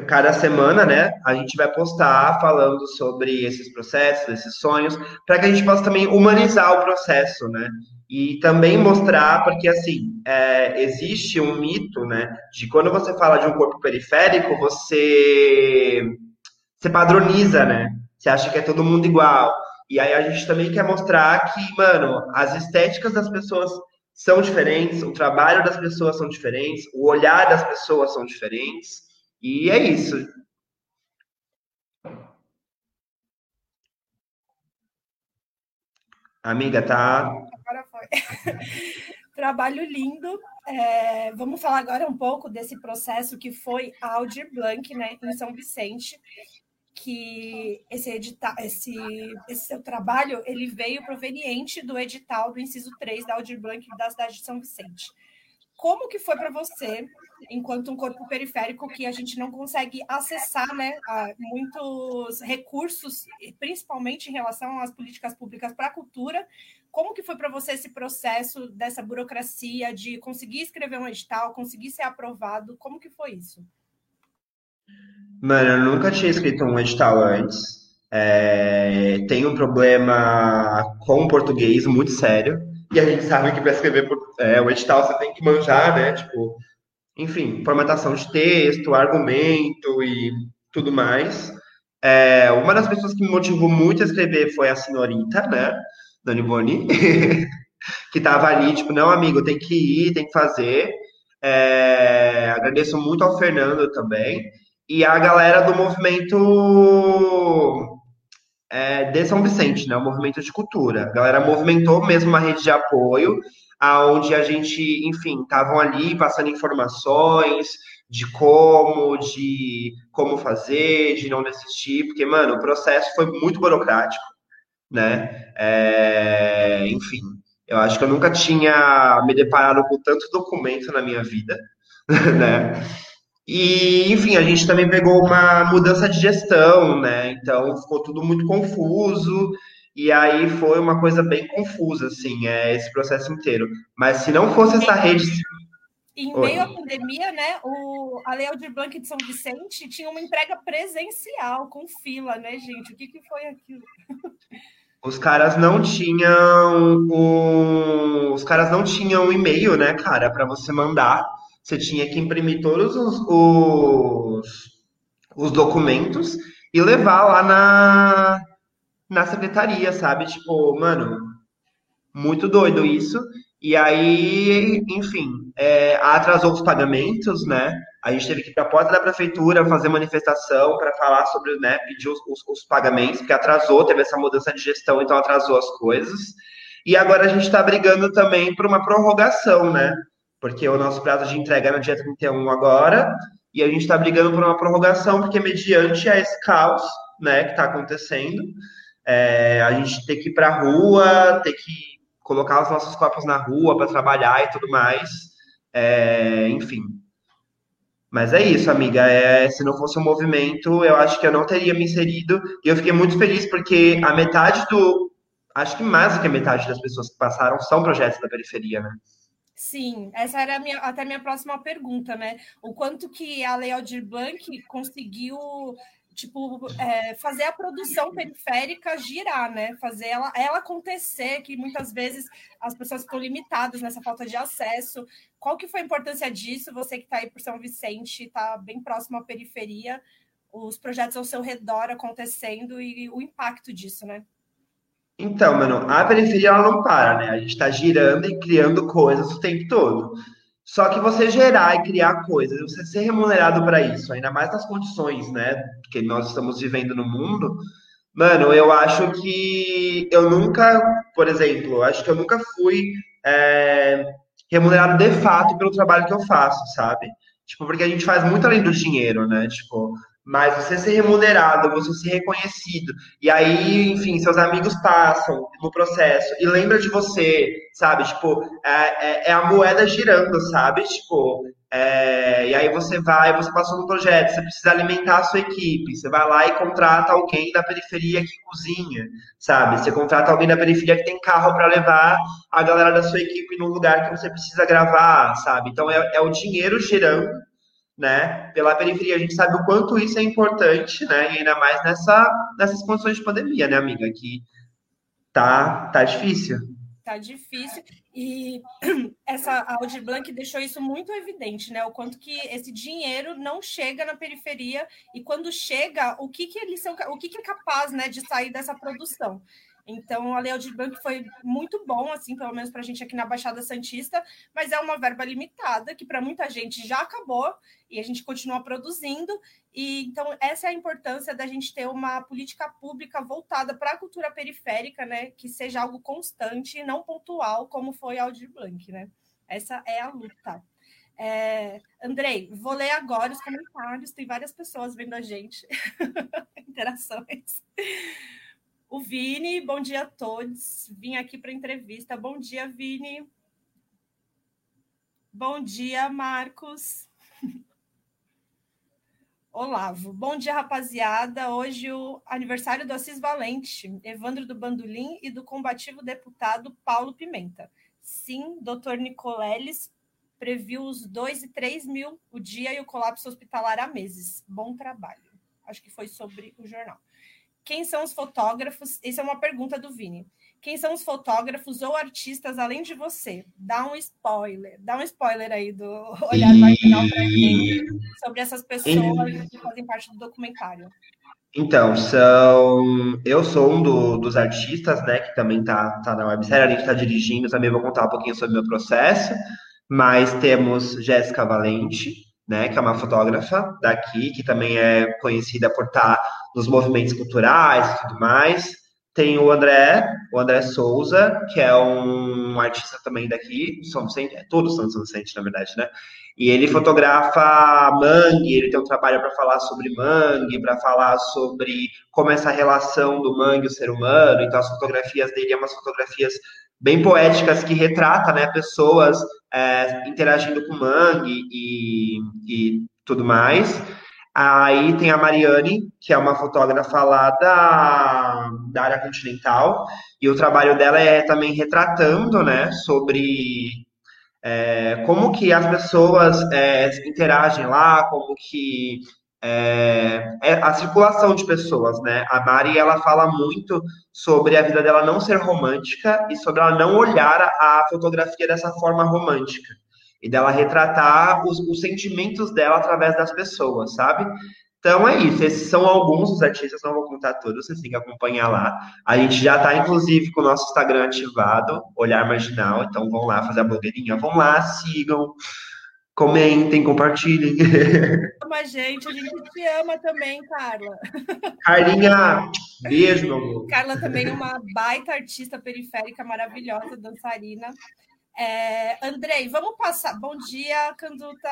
cada semana, né, a gente vai postar falando sobre esses processos, esses sonhos, para que a gente possa também humanizar o processo, né? E também mostrar, porque assim, é, existe um mito, né, de quando você fala de um corpo periférico, você você padroniza, né? Você acha que é todo mundo igual. E aí a gente também quer mostrar que, mano, as estéticas das pessoas são diferentes, o trabalho das pessoas são diferentes, o olhar das pessoas são diferentes. E é isso. Amiga, tá. Agora foi. Trabalho lindo. É, vamos falar agora um pouco desse processo que foi a Aldir Blanc, né, em São Vicente que esse, edital, esse, esse seu trabalho ele veio proveniente do edital do inciso 3 da Aldir Blanc da cidade de São Vicente. Como que foi para você, enquanto um corpo periférico que a gente não consegue acessar né, muitos recursos, principalmente em relação às políticas públicas para a cultura, como que foi para você esse processo dessa burocracia de conseguir escrever um edital, conseguir ser aprovado? Como que foi isso? Mano, eu nunca tinha escrito um edital antes. É, tem um problema com o português muito sério. E a gente sabe que para escrever é, o edital você tem que manjar, né? Tipo, enfim, formatação de texto, argumento e tudo mais. É, uma das pessoas que me motivou muito a escrever foi a senhorita, né? Dani Boni, que estava ali, tipo, não, amigo, tem que ir, tem que fazer. É, agradeço muito ao Fernando também. E a galera do movimento é, de São Vicente, né? O movimento de cultura. A galera movimentou mesmo uma rede de apoio, aonde a gente, enfim, estavam ali passando informações de como, de como fazer, de não desistir, porque, mano, o processo foi muito burocrático né? É, enfim, eu acho que eu nunca tinha me deparado com tanto documento na minha vida, né? E, enfim, a gente também pegou uma mudança de gestão, né? Então ficou tudo muito confuso. E aí foi uma coisa bem confusa, assim, é, esse processo inteiro. Mas se não fosse essa rede. Em meio à pandemia, né, o, a Lei Aldir Blanc de São Vicente tinha uma entrega presencial, com fila, né, gente? O que, que foi aquilo? Os caras não tinham o... os caras não tinham e-mail, né, cara, para você mandar. Você tinha que imprimir todos os, os, os documentos e levar lá na, na secretaria, sabe? Tipo, mano, muito doido isso. E aí, enfim, é, atrasou os pagamentos, né? A gente teve que ir para a porta da prefeitura fazer manifestação para falar sobre, né, pedir os, os, os, pagamentos, porque atrasou, teve essa mudança de gestão, então atrasou as coisas. E agora a gente está brigando também por uma prorrogação, né? Porque o nosso prazo de entrega é no dia 31 agora, e a gente está brigando por uma prorrogação, porque mediante a esse caos, né, que está acontecendo, é, a gente tem que ir para a rua, ter que colocar os nossos corpos na rua para trabalhar e tudo mais. É, enfim, mas é isso, amiga. É, se não fosse um movimento, eu acho que eu não teria me inserido. E eu fiquei muito feliz porque a metade do. Acho que mais do que a metade das pessoas que passaram são projetos da periferia, né? Sim, essa era minha, até a minha próxima pergunta, né? O quanto que a Lei Aldir Blanc conseguiu tipo, é, fazer a produção periférica girar, né? Fazer ela, ela acontecer, que muitas vezes as pessoas estão limitadas nessa falta de acesso. Qual que foi a importância disso? Você que está aí por São Vicente, está bem próximo à periferia, os projetos ao seu redor acontecendo e o impacto disso, né? Então, mano, a periferia ela não para, né? A gente está girando e criando coisas o tempo todo. Só que você gerar e criar coisas, você ser remunerado para isso, ainda mais nas condições, né, que nós estamos vivendo no mundo, mano, eu acho que eu nunca, por exemplo, acho que eu nunca fui é, remunerado de fato pelo trabalho que eu faço, sabe? Tipo, porque a gente faz muito além do dinheiro, né? Tipo, mas você ser remunerado, você ser reconhecido, e aí, enfim, seus amigos passam no processo e lembra de você, sabe? Tipo, é, é, é a moeda girando, sabe? Tipo, é, e aí você vai, você passou no projeto, você precisa alimentar a sua equipe, você vai lá e contrata alguém da periferia que cozinha, sabe? Você contrata alguém da periferia que tem carro para levar a galera da sua equipe num lugar que você precisa gravar, sabe? Então é, é o dinheiro girando né, pela periferia. A gente sabe o quanto isso é importante, né, e ainda mais nessa, nessas condições de pandemia, né, amiga, que tá, tá difícil. Tá difícil. E essa Audi Blanc deixou isso muito evidente, né? O quanto que esse dinheiro não chega na periferia e quando chega, o que que eles são, o que que é capaz, né, de sair dessa produção. Então, a Lei Aldir Blanc foi muito bom, assim, pelo menos para a gente aqui na Baixada Santista, mas é uma verba limitada, que para muita gente já acabou, e a gente continua produzindo. E então, essa é a importância da gente ter uma política pública voltada para a cultura periférica, né? Que seja algo constante e não pontual, como foi a Aldir Blanc, né? Essa é a luta. É, Andrei, vou ler agora os comentários, tem várias pessoas vendo a gente, interações. O Vini, bom dia a todos. Vim aqui para entrevista. Bom dia, Vini. Bom dia, Marcos. Olavo. Bom dia, rapaziada. Hoje o aniversário do Assis Valente, Evandro do Bandolim e do combativo deputado Paulo Pimenta. Sim, doutor Nicoleles previu os 2 e 3 mil o dia e o colapso hospitalar há meses. Bom trabalho. Acho que foi sobre o jornal. Quem são os fotógrafos? Essa é uma pergunta do Vini. Quem são os fotógrafos ou artistas além de você? Dá um spoiler. Dá um spoiler aí do olhar marginal para gente sobre essas pessoas que fazem parte do documentário. Então, são. Eu sou um do, dos artistas, né, que também tá, tá na websérie, a gente está dirigindo, também vou contar um pouquinho sobre o meu processo. Mas temos Jéssica Valente, né, que é uma fotógrafa daqui, que também é conhecida por estar nos movimentos culturais e tudo mais. Tem o André, o André Souza, que é um artista também daqui, São Vicente, é, todos são de São Vicente, na verdade, né? E ele fotografa mangue, ele tem um trabalho para falar sobre mangue, para falar sobre como essa relação do mangue e o ser humano. Então, as fotografias dele são umas fotografias bem poéticas que retrata né, pessoas é, interagindo com mangue e, e tudo mais. Aí tem a Mariane, que é uma fotógrafa lá da, da área continental, e o trabalho dela é também retratando, né, sobre é, como que as pessoas é, interagem lá, como que é, é, a circulação de pessoas, né? A Mari, ela fala muito sobre a vida dela não ser romântica e sobre ela não olhar a fotografia dessa forma romântica e dela retratar os, os sentimentos dela através das pessoas, sabe? Então é isso, esses são alguns dos artistas, não vou contar todos, vocês têm que acompanhar lá. A gente já está, inclusive, com o nosso Instagram ativado, Olhar Marginal, então vão lá fazer a blogueirinha, vão lá, sigam, comentem, compartilhem. Ama a gente, a gente te ama também, Carla. Carlinha, beijo, meu amor. Carla também é uma baita artista periférica maravilhosa, dançarina. É, Andrei, vamos passar. Bom dia, Canduta.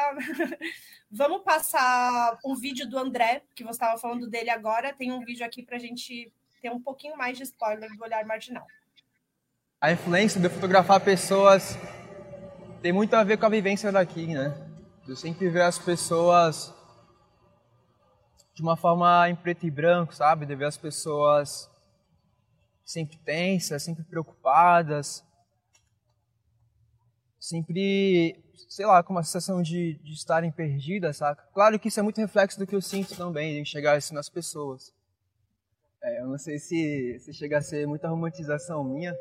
vamos passar um vídeo do André, que você estava falando dele agora. Tem um vídeo aqui para a gente ter um pouquinho mais de spoiler do olhar marginal. A influência de fotografar pessoas tem muito a ver com a vivência daqui, né? Eu sempre ver as pessoas de uma forma em preto e branco, sabe? De ver as pessoas sempre tensas, sempre preocupadas sempre, sei lá, com uma sensação de, de estarem perdidas, saca? Claro que isso é muito reflexo do que eu sinto também, de enxergar isso nas pessoas. É, eu não sei se, se chega a ser muita romantização minha,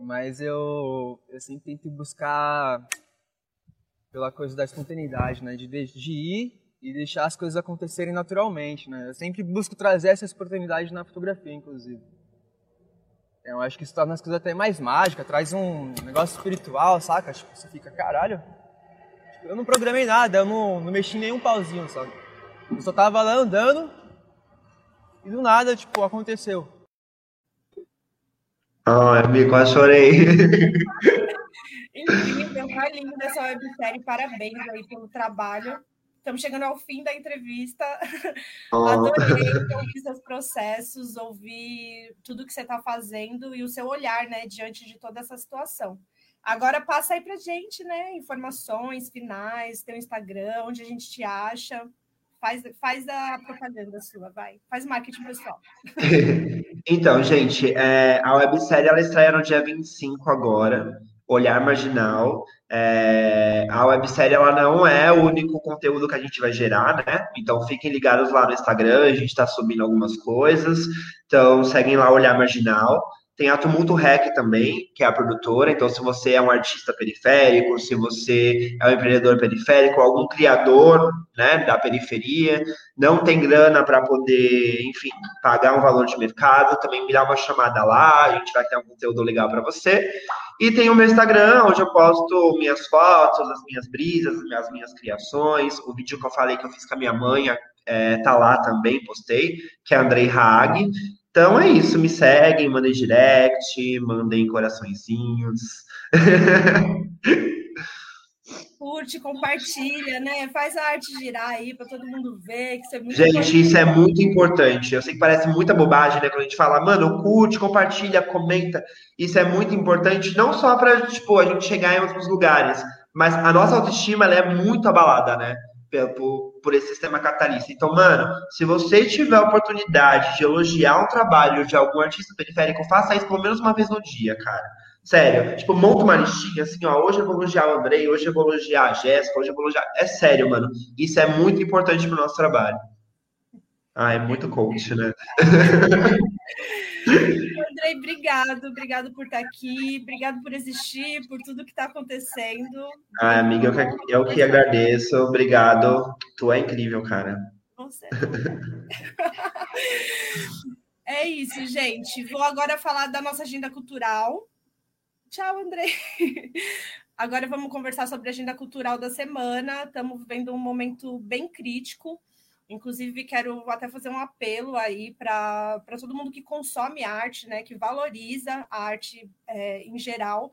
mas eu, eu sempre tento buscar pela coisa da espontaneidade, né? De, de ir e deixar as coisas acontecerem naturalmente, né? Eu sempre busco trazer essa espontaneidade na fotografia, inclusive. Eu acho que isso torna as coisas até mais mágicas, traz um negócio espiritual, saca? Tipo, você fica, caralho. Tipo, eu não programei nada, eu não, não mexi nenhum pauzinho, sabe? Eu só tava lá andando e do nada, tipo, aconteceu. Ai, amigo, quase chorei. Incrível, tá lindo essa websérie, parabéns aí pelo trabalho. Estamos chegando ao fim da entrevista. Oh. Adorei ouvir seus processos, ouvir tudo que você está fazendo e o seu olhar, né, diante de toda essa situação. Agora passa aí para gente, né, informações finais, teu Instagram, onde a gente te acha. Faz, faz a propaganda sua, vai. Faz marketing pessoal. então, gente, é, a websérie ela estreia no dia 25 agora. Olhar Marginal. É, a websérie ela não é o único conteúdo que a gente vai gerar, né? Então fiquem ligados lá no Instagram, a gente está subindo algumas coisas. Então seguem lá Olhar Marginal. Tem a Tumulto Rec também, que é a produtora. Então, se você é um artista periférico, se você é um empreendedor periférico, algum criador né, da periferia, não tem grana para poder, enfim, pagar um valor de mercado, também me dá uma chamada lá, a gente vai ter um conteúdo legal para você. E tem o meu Instagram, onde eu posto minhas fotos, as minhas brisas, as minhas criações. O vídeo que eu falei que eu fiz com a minha mãe é, tá lá também, postei, que é Andrei Haag. Então é isso, me seguem, mandem direct, mandem coraçõezinhos. Curte, compartilha, né? Faz a arte girar aí para todo mundo ver. Que isso é muito gente, importante. isso é muito importante. Eu sei que parece muita bobagem, né? Quando a gente fala, mano, curte, compartilha, comenta. Isso é muito importante, não só para tipo, a gente chegar em outros lugares, mas a nossa autoestima ela é muito abalada, né? Por, por esse sistema capitalista. Então, mano, se você tiver a oportunidade de elogiar um trabalho de algum artista periférico, faça isso pelo menos uma vez no dia, cara. Sério, tipo, monta uma listinha assim, ó. Hoje eu vou elogiar o Andrei, hoje eu vou elogiar a Jéssica, hoje eu vou elogiar. É sério, mano. Isso é muito importante pro nosso trabalho. Ah, é muito coach, né? Andrei, obrigado, obrigado por estar aqui, obrigado por existir, por tudo que está acontecendo. Ah, amiga, eu que, eu que agradeço, obrigado. Tu é incrível, cara. Você. é isso, gente. Vou agora falar da nossa agenda cultural. Tchau, Andrei. Agora vamos conversar sobre a agenda cultural da semana. Estamos vivendo um momento bem crítico. Inclusive, quero até fazer um apelo aí para todo mundo que consome arte, né, que valoriza a arte é, em geral.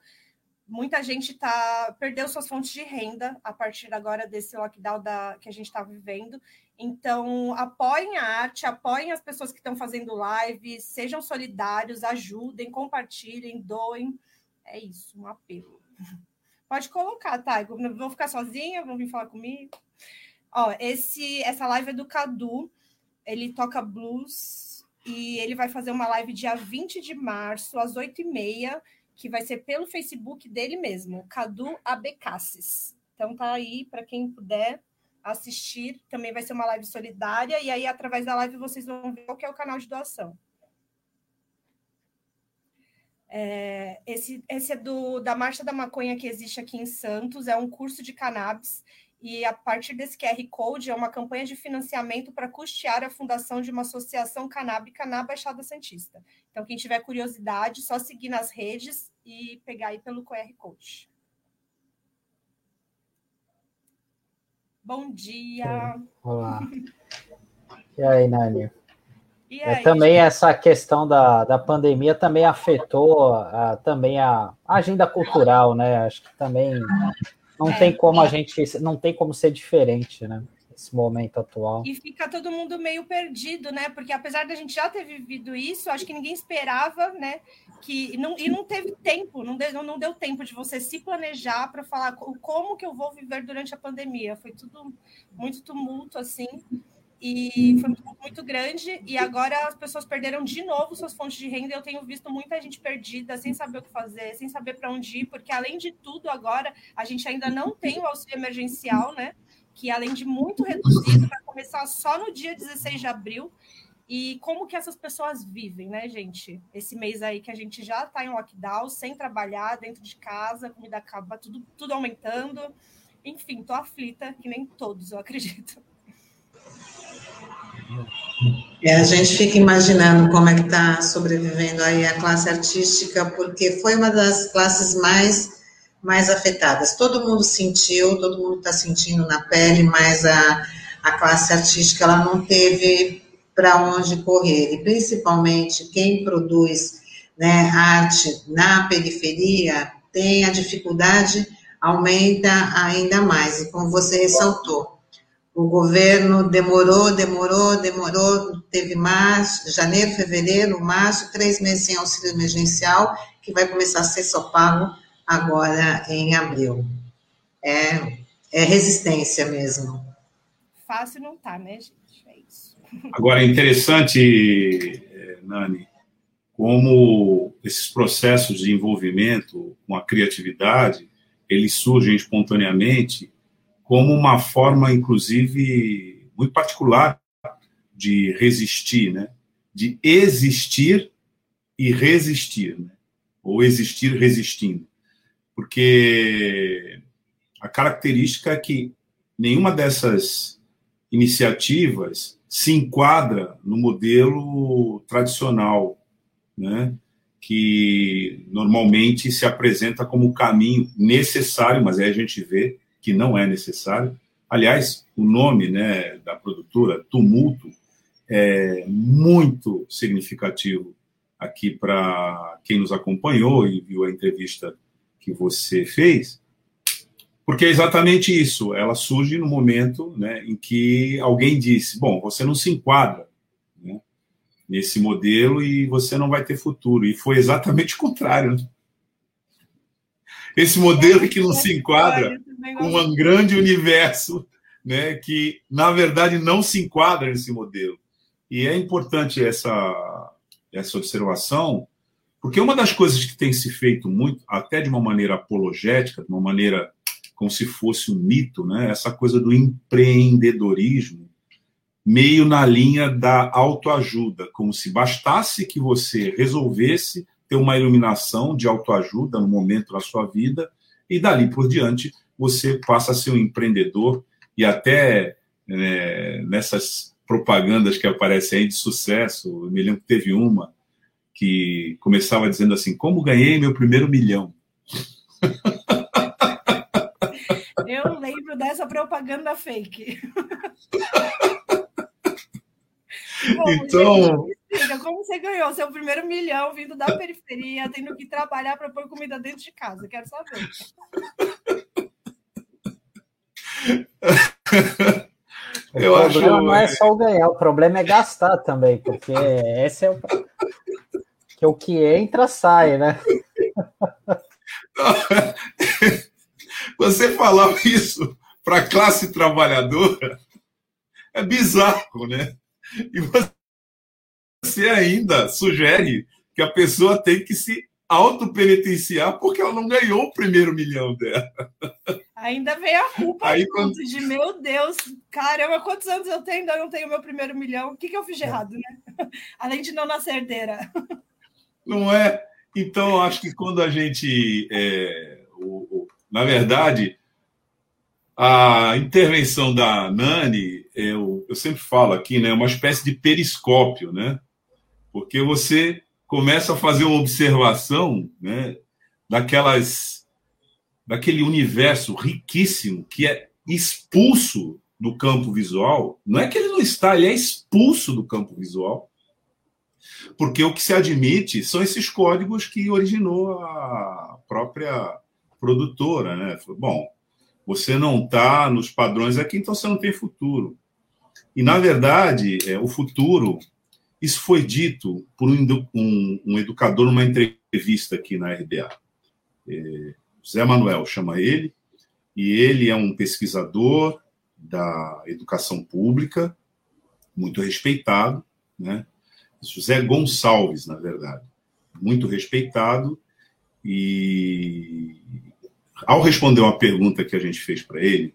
Muita gente tá, perdeu suas fontes de renda a partir agora desse lockdown da, que a gente está vivendo. Então, apoiem a arte, apoiem as pessoas que estão fazendo live, sejam solidários, ajudem, compartilhem, doem. É isso, um apelo. Pode colocar, tá? Vou ficar sozinha, vão vir falar comigo. Ó, esse, essa live é do Cadu, ele toca blues e ele vai fazer uma live dia 20 de março, às 8h30, que vai ser pelo Facebook dele mesmo, Cadu Abecassis. Então tá aí para quem puder assistir, também vai ser uma live solidária, e aí através da live vocês vão ver qual é o canal de doação. É, esse, esse é do, da Marcha da Maconha que existe aqui em Santos, é um curso de cannabis, e a partir desse QR Code é uma campanha de financiamento para custear a fundação de uma associação canábica na Baixada Santista. Então, quem tiver curiosidade, só seguir nas redes e pegar aí pelo QR Code. Bom dia! Olá! E aí, Nani? É, também essa questão da, da pandemia também afetou a, também a agenda cultural, né? Acho que também não é. tem como a gente, não tem como ser diferente, né? Nesse momento atual. E fica todo mundo meio perdido, né? Porque apesar da gente já ter vivido isso, acho que ninguém esperava, né? Que não, e não teve tempo, não deu, não deu tempo de você se planejar para falar como que eu vou viver durante a pandemia. Foi tudo muito tumulto, assim e foi muito, grande. E agora as pessoas perderam de novo suas fontes de renda. Eu tenho visto muita gente perdida, sem saber o que fazer, sem saber para onde ir, porque além de tudo, agora a gente ainda não tem o auxílio emergencial, né? Que além de muito reduzido, vai começar só no dia 16 de abril. E como que essas pessoas vivem, né, gente? Esse mês aí que a gente já está em lockdown, sem trabalhar, dentro de casa, comida acaba, tudo, tudo aumentando. Enfim, tô aflita, que nem todos, eu acredito. É, a gente fica imaginando como é que está sobrevivendo aí a classe artística, porque foi uma das classes mais, mais afetadas. Todo mundo sentiu, todo mundo está sentindo na pele, mas a, a classe artística ela não teve para onde correr. E principalmente quem produz né, arte na periferia tem a dificuldade, aumenta ainda mais. E como você ressaltou, o governo demorou, demorou, demorou, teve março, janeiro, fevereiro, março, três meses sem auxílio emergencial, que vai começar a ser só pago agora em abril. É, é resistência mesmo. Fácil não tá, né, gente? É isso. Agora, é interessante, eh, Nani, como esses processos de envolvimento com a criatividade, eles surgem espontaneamente como uma forma, inclusive, muito particular de resistir, né? de existir e resistir, né? ou existir resistindo. Porque a característica é que nenhuma dessas iniciativas se enquadra no modelo tradicional, né? que normalmente se apresenta como o caminho necessário, mas aí a gente vê que não é necessário. Aliás, o nome né, da produtora, Tumulto, é muito significativo aqui para quem nos acompanhou e viu a entrevista que você fez, porque é exatamente isso. Ela surge no momento né, em que alguém disse: Bom, você não se enquadra né, nesse modelo e você não vai ter futuro. E foi exatamente o contrário. Né? Esse modelo que não se enquadra um grande universo né, que na verdade não se enquadra nesse modelo. E é importante essa, essa observação, porque uma das coisas que tem se feito muito, até de uma maneira apologética, de uma maneira como se fosse um mito, né, essa coisa do empreendedorismo, meio na linha da autoajuda, como se bastasse que você resolvesse ter uma iluminação de autoajuda no momento da sua vida e dali por diante você passa a ser um empreendedor e até né, nessas propagandas que aparecem aí de sucesso, eu me lembro que teve uma que começava dizendo assim, como ganhei meu primeiro milhão. Eu lembro dessa propaganda fake. Bom, então. Gente, como você ganhou seu primeiro milhão vindo da periferia, tendo que trabalhar para pôr comida dentro de casa? Quero saber. Eu o acho problema não é só o ganhar, o problema é gastar também, porque esse é o que o que entra sai, né? Você falar isso para a classe trabalhadora é bizarro, né? E você ainda sugere que a pessoa tem que se autopenitenciar porque ela não ganhou o primeiro milhão dela. Ainda vem a culpa Aí, quando... de meu Deus, caramba, quantos anos eu tenho? Ainda não tenho meu primeiro milhão. O que, que eu fiz de é. errado, né? Além de não nascer herdeira. Não é? Então, acho que quando a gente. É, o, o, na verdade, a intervenção da Nani, eu, eu sempre falo aqui, né, é uma espécie de periscópio, né? Porque você começa a fazer uma observação, né, daquelas daquele universo riquíssimo que é expulso do campo visual. Não é que ele não está, ele é expulso do campo visual. Porque o que se admite são esses códigos que originou a própria produtora, né? Bom, você não está nos padrões aqui, então você não tem futuro. E, na verdade, é, o futuro, isso foi dito por um, um, um educador numa entrevista aqui na RBA. É, Zé Manuel chama ele, e ele é um pesquisador da educação pública, muito respeitado, né? José Gonçalves, na verdade, muito respeitado, e ao responder uma pergunta que a gente fez para ele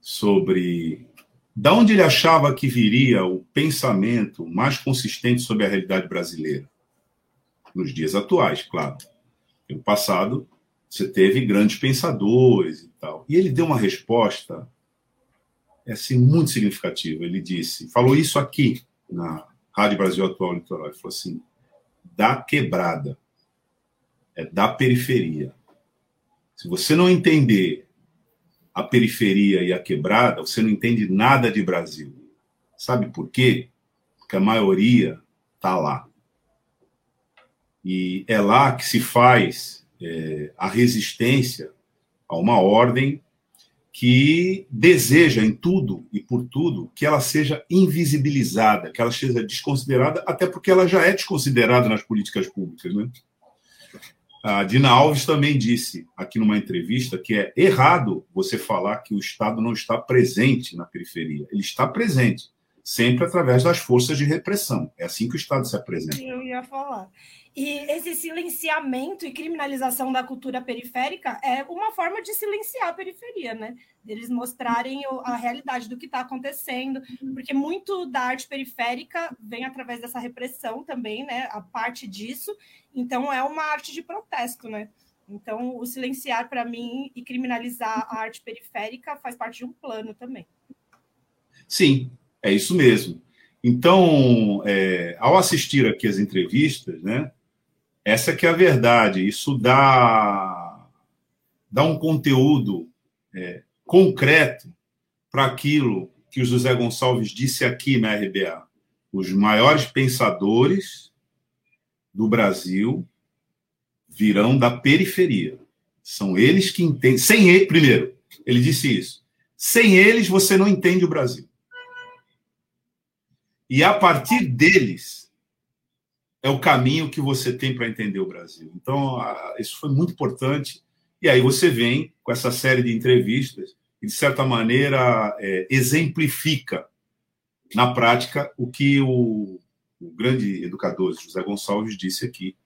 sobre da onde ele achava que viria o pensamento mais consistente sobre a realidade brasileira, nos dias atuais, claro. No passado, você teve grandes pensadores e tal. E ele deu uma resposta assim, muito significativa. Ele disse, falou isso aqui na Rádio Brasil Atual Litoral, ele falou assim, da quebrada, é da periferia. Se você não entender a periferia e a quebrada, você não entende nada de Brasil. Sabe por quê? Porque a maioria está lá. E é lá que se faz é, a resistência a uma ordem que deseja em tudo e por tudo que ela seja invisibilizada, que ela seja desconsiderada, até porque ela já é desconsiderada nas políticas públicas. Né? A Dina Alves também disse aqui numa entrevista que é errado você falar que o Estado não está presente na periferia. Ele está presente, sempre através das forças de repressão. É assim que o Estado se apresenta. Eu ia falar. E esse silenciamento e criminalização da cultura periférica é uma forma de silenciar a periferia, né? Eles mostrarem a realidade do que está acontecendo, porque muito da arte periférica vem através dessa repressão também, né? A parte disso. Então, é uma arte de protesto, né? Então, o silenciar, para mim, e criminalizar a arte periférica faz parte de um plano também. Sim, é isso mesmo. Então, é, ao assistir aqui as entrevistas, né, essa que é a verdade. Isso dá, dá um conteúdo é, concreto para aquilo que o José Gonçalves disse aqui na RBA. Os maiores pensadores do Brasil virão da periferia. São eles que entendem. Sem ele, primeiro, ele disse isso. Sem eles, você não entende o Brasil. E a partir deles, é o caminho que você tem para entender o Brasil. Então, isso foi muito importante. E aí você vem com essa série de entrevistas e, de certa maneira, é, exemplifica na prática o que o, o, grande educador José Gonçalves disse aqui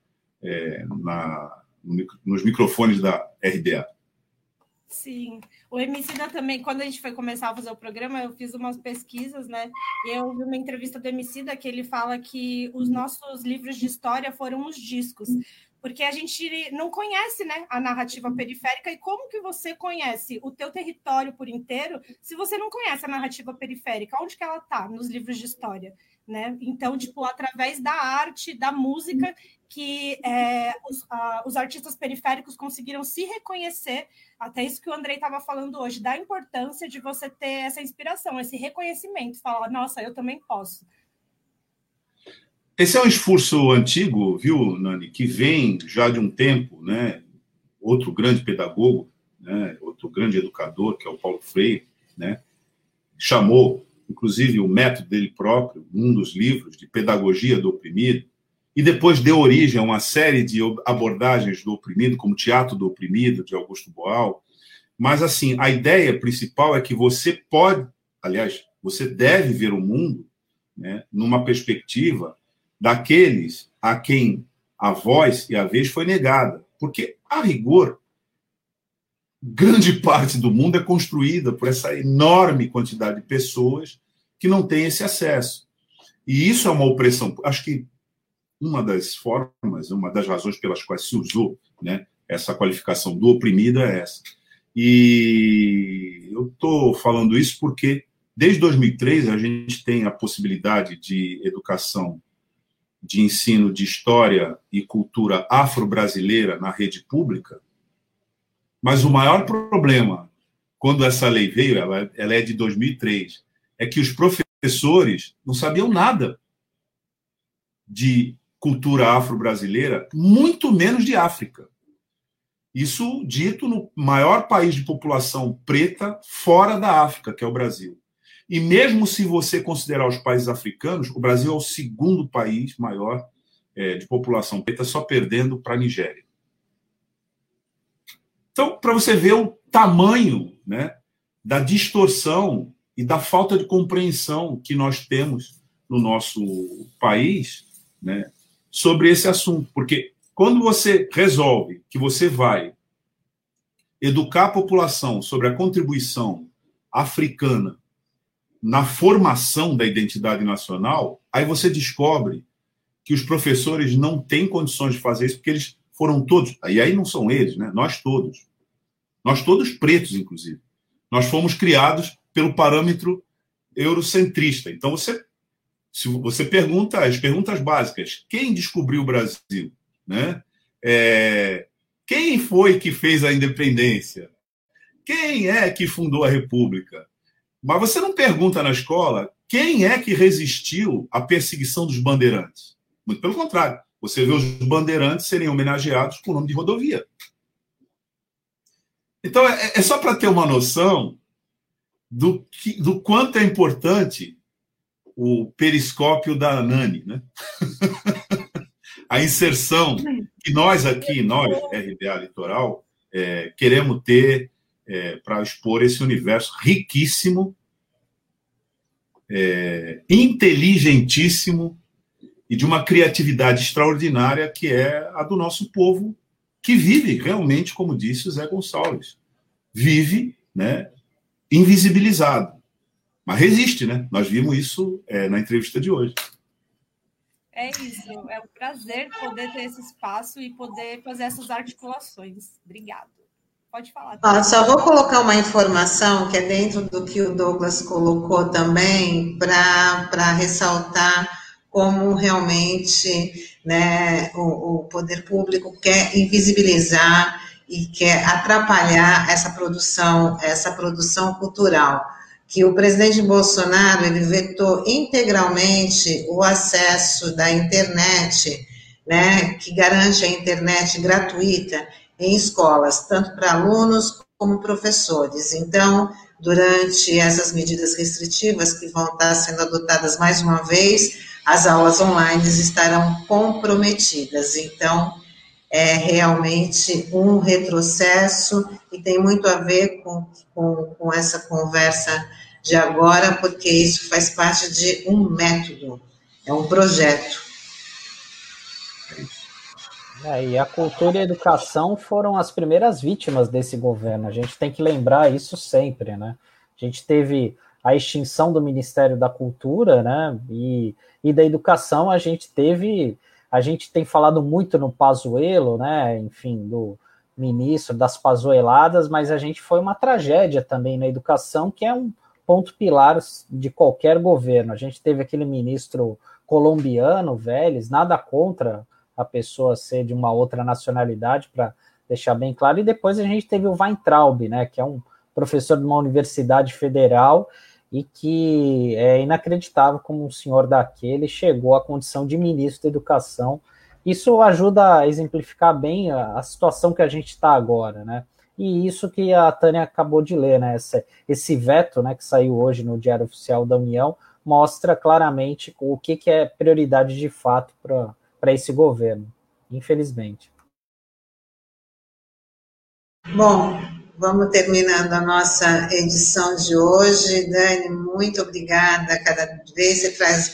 é, na, nos microfones da RDA. Sim. O Emicida também, quando a gente foi começar a fazer o programa, eu fiz umas pesquisas, né? E eu vi uma entrevista do Emicida que ele fala que os nossos livros de história foram os discos porque a gente não conhece né, a narrativa periférica e como que você conhece o teu território por inteiro se você não conhece a narrativa periférica, onde que ela está nos livros de história, né? Então, tipo, através da arte, da música, que é, os, os artistas periféricos conseguiram se reconhecer, até isso que o Andrei estava falando hoje, da importância de você ter essa inspiração, esse reconhecimento, falar, nossa, eu também posso. Esse é um esforço antigo, viu, Nani, que vem já de um tempo, né? Outro grande pedagogo, né? Outro grande educador, que é o Paulo Freire, né? Chamou, inclusive, o método dele próprio, um dos livros de pedagogia do oprimido, e depois deu origem a uma série de abordagens do oprimido, como Teatro do Oprimido, de Augusto Boal. Mas, assim, a ideia principal é que você pode, aliás, você deve ver o mundo né, numa perspectiva daqueles a quem a voz e a vez foi negada. Porque, a rigor, grande parte do mundo é construída por essa enorme quantidade de pessoas que não têm esse acesso. E isso é uma opressão. Acho que uma das formas, uma das razões pelas quais se usou né, essa qualificação do oprimido é essa. E eu estou falando isso porque, desde 2003, a gente tem a possibilidade de educação de ensino de história e cultura afro-brasileira na rede pública, mas o maior problema, quando essa lei veio, ela, ela é de 2003, é que os professores não sabiam nada de cultura afro-brasileira, muito menos de África. Isso dito no maior país de população preta fora da África, que é o Brasil. E mesmo se você considerar os países africanos, o Brasil é o segundo país maior é, de população preta, só perdendo para a Nigéria. Então, para você ver o tamanho né, da distorção e da falta de compreensão que nós temos no nosso país né, sobre esse assunto. Porque quando você resolve que você vai educar a população sobre a contribuição africana na formação da identidade nacional, aí você descobre que os professores não têm condições de fazer isso, porque eles foram todos, e aí não são eles, né? nós todos. Nós todos pretos, inclusive. Nós fomos criados pelo parâmetro eurocentrista. Então você se você pergunta as perguntas básicas, quem descobriu o Brasil, né? É, quem foi que fez a independência? Quem é que fundou a República? Mas você não pergunta na escola quem é que resistiu à perseguição dos bandeirantes. Muito pelo contrário. Você vê os bandeirantes serem homenageados com o nome de rodovia. Então, é, é só para ter uma noção do, que, do quanto é importante o periscópio da Nani, né? a inserção que nós aqui, nós, RBA Litoral, é, queremos ter é, para expor esse universo riquíssimo, é, inteligentíssimo e de uma criatividade extraordinária que é a do nosso povo, que vive realmente, como disse o Zé Gonçalves, vive né, invisibilizado. Mas resiste, né? Nós vimos isso é, na entrevista de hoje. É isso, é um prazer poder ter esse espaço e poder fazer essas articulações. Obrigada. Pode falar. Ah, só vou colocar uma informação que é dentro do que o Douglas colocou também, para ressaltar como realmente né, o, o poder público quer invisibilizar e quer atrapalhar essa produção, essa produção cultural. Que o presidente Bolsonaro ele vetou integralmente o acesso da internet, né, que garante a internet gratuita em escolas, tanto para alunos como professores. Então, durante essas medidas restritivas que vão estar sendo adotadas mais uma vez, as aulas online estarão comprometidas. Então, é realmente um retrocesso e tem muito a ver com, com, com essa conversa de agora, porque isso faz parte de um método, é um projeto. É, e a cultura e a educação foram as primeiras vítimas desse governo. A gente tem que lembrar isso sempre, né? A gente teve a extinção do Ministério da Cultura, né? E, e da educação a gente teve, a gente tem falado muito no Pazuello, né? Enfim, do ministro das pazueladas, mas a gente foi uma tragédia também na educação, que é um ponto pilar de qualquer governo. A gente teve aquele ministro colombiano, Vélez, nada contra a pessoa ser de uma outra nacionalidade, para deixar bem claro, e depois a gente teve o Weintraub, né, que é um professor de uma universidade federal e que é inacreditável como um senhor daquele chegou à condição de ministro da Educação. Isso ajuda a exemplificar bem a, a situação que a gente está agora, né? E isso que a Tânia acabou de ler, né? Esse, esse veto, né, que saiu hoje no Diário Oficial da União, mostra claramente o que, que é prioridade de fato para esse governo, infelizmente. Bom, Vamos terminando a nossa edição de hoje. Dani, muito obrigada. Cada vez você traz,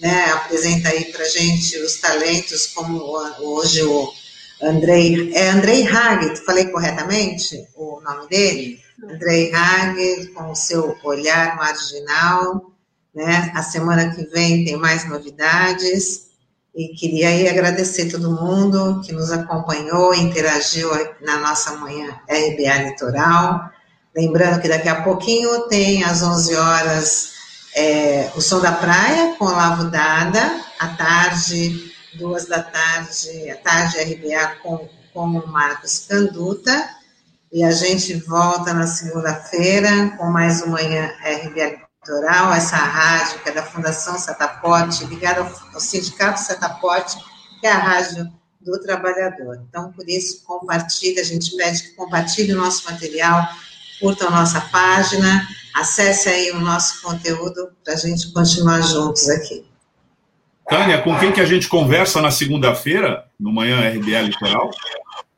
né, apresenta aí para gente os talentos, como hoje o Andrei, é Andrei Hag, falei corretamente o nome dele? Andrei Hag, com o seu olhar marginal, né? A semana que vem tem mais novidades. E queria aí agradecer todo mundo que nos acompanhou, interagiu na nossa manhã RBA Litoral. Lembrando que daqui a pouquinho tem às 11 horas é, o Som da Praia com Lavo Dada, à tarde, duas da tarde, à tarde RBA com, com o Marcos Canduta. E a gente volta na segunda-feira com mais uma manhã RBA Litoral, essa rádio que é da Fundação Setaporte, ligada ao, Sindicato Setaporte, que é a rádio do trabalhador. Então, por isso, compartilhe, a gente pede que compartilhe o nosso material, curta a nossa página, acesse aí o nosso conteúdo para a gente continuar juntos aqui. Tânia, com quem que a gente conversa na segunda-feira, no Manhã RBA Litoral?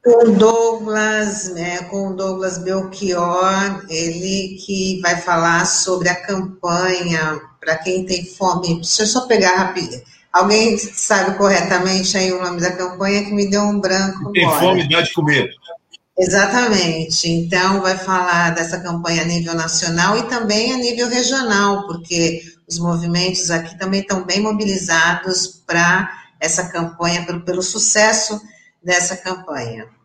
Com Douglas, né, com Douglas Belchior, ele que vai falar sobre a campanha para quem tem fome. Deixa eu só pegar rapidinho. Alguém sabe corretamente aí o nome da campanha que me deu um branco. Tem agora. fome, dá de comer. Exatamente. Então, vai falar dessa campanha a nível nacional e também a nível regional, porque os movimentos aqui também estão bem mobilizados para essa campanha, pelo, pelo sucesso dessa campanha.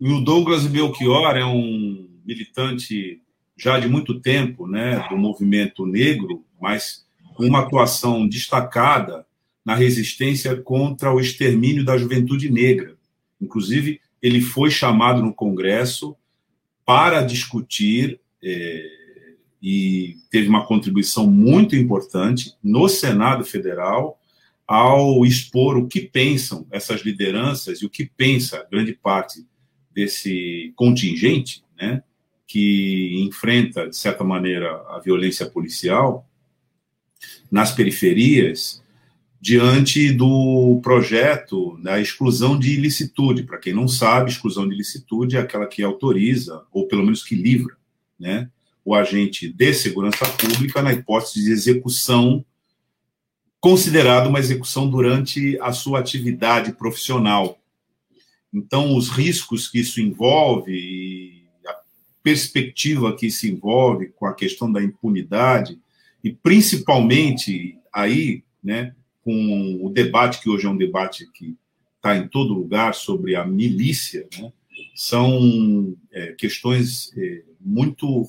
E o Douglas Belchior é um militante já de muito tempo, né, do movimento negro, mas com uma atuação destacada na resistência contra o extermínio da juventude negra. Inclusive, ele foi chamado no Congresso para discutir é, e teve uma contribuição muito importante no Senado Federal ao expor o que pensam essas lideranças e o que pensa grande parte desse contingente, né, que enfrenta, de certa maneira, a violência policial nas periferias, diante do projeto da exclusão de ilicitude. Para quem não sabe, exclusão de ilicitude é aquela que autoriza, ou pelo menos que livra, né, o agente de segurança pública na hipótese de execução considerada uma execução durante a sua atividade profissional, então, os riscos que isso envolve e a perspectiva que isso envolve com a questão da impunidade, e principalmente aí, né, com o debate que hoje é um debate que está em todo lugar sobre a milícia, né, são é, questões é, muito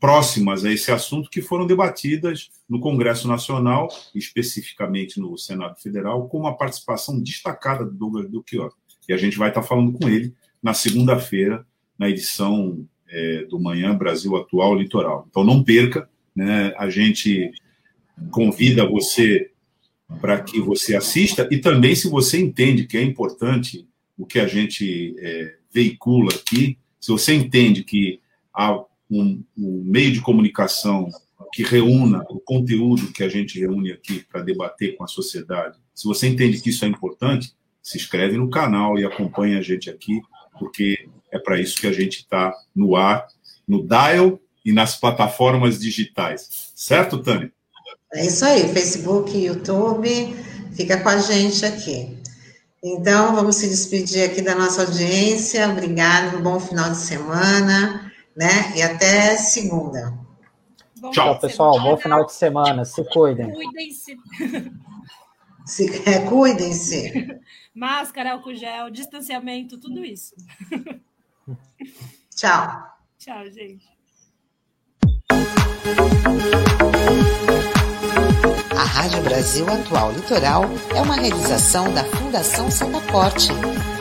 próximas a esse assunto que foram debatidas no Congresso Nacional, especificamente no Senado Federal, com uma participação destacada do Douglas Belchior. E a gente vai estar falando com ele na segunda-feira, na edição é, do Manhã Brasil Atual Litoral. Então não perca, né? a gente convida você para que você assista e também se você entende que é importante o que a gente é, veicula aqui, se você entende que há um, um meio de comunicação que reúna o conteúdo que a gente reúne aqui para debater com a sociedade, se você entende que isso é importante, se inscreve no canal e acompanha a gente aqui, porque é para isso que a gente está no ar, no Dial e nas plataformas digitais. Certo, Tânia? É isso aí, Facebook, YouTube, fica com a gente aqui. Então, vamos se despedir aqui da nossa audiência. Obrigado, um bom final de semana, né? E até segunda. Bom Tchau, pessoal. Semana. Bom final de semana. Se cuidem. Cuidem-se. Se, é, cuidem-se. Máscara, álcool gel, distanciamento, tudo isso. Tchau. Tchau, gente. A Rádio Brasil Atual Litoral é uma realização da Fundação Setaporte,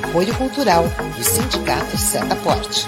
apoio cultural do Sindicato Setaporte.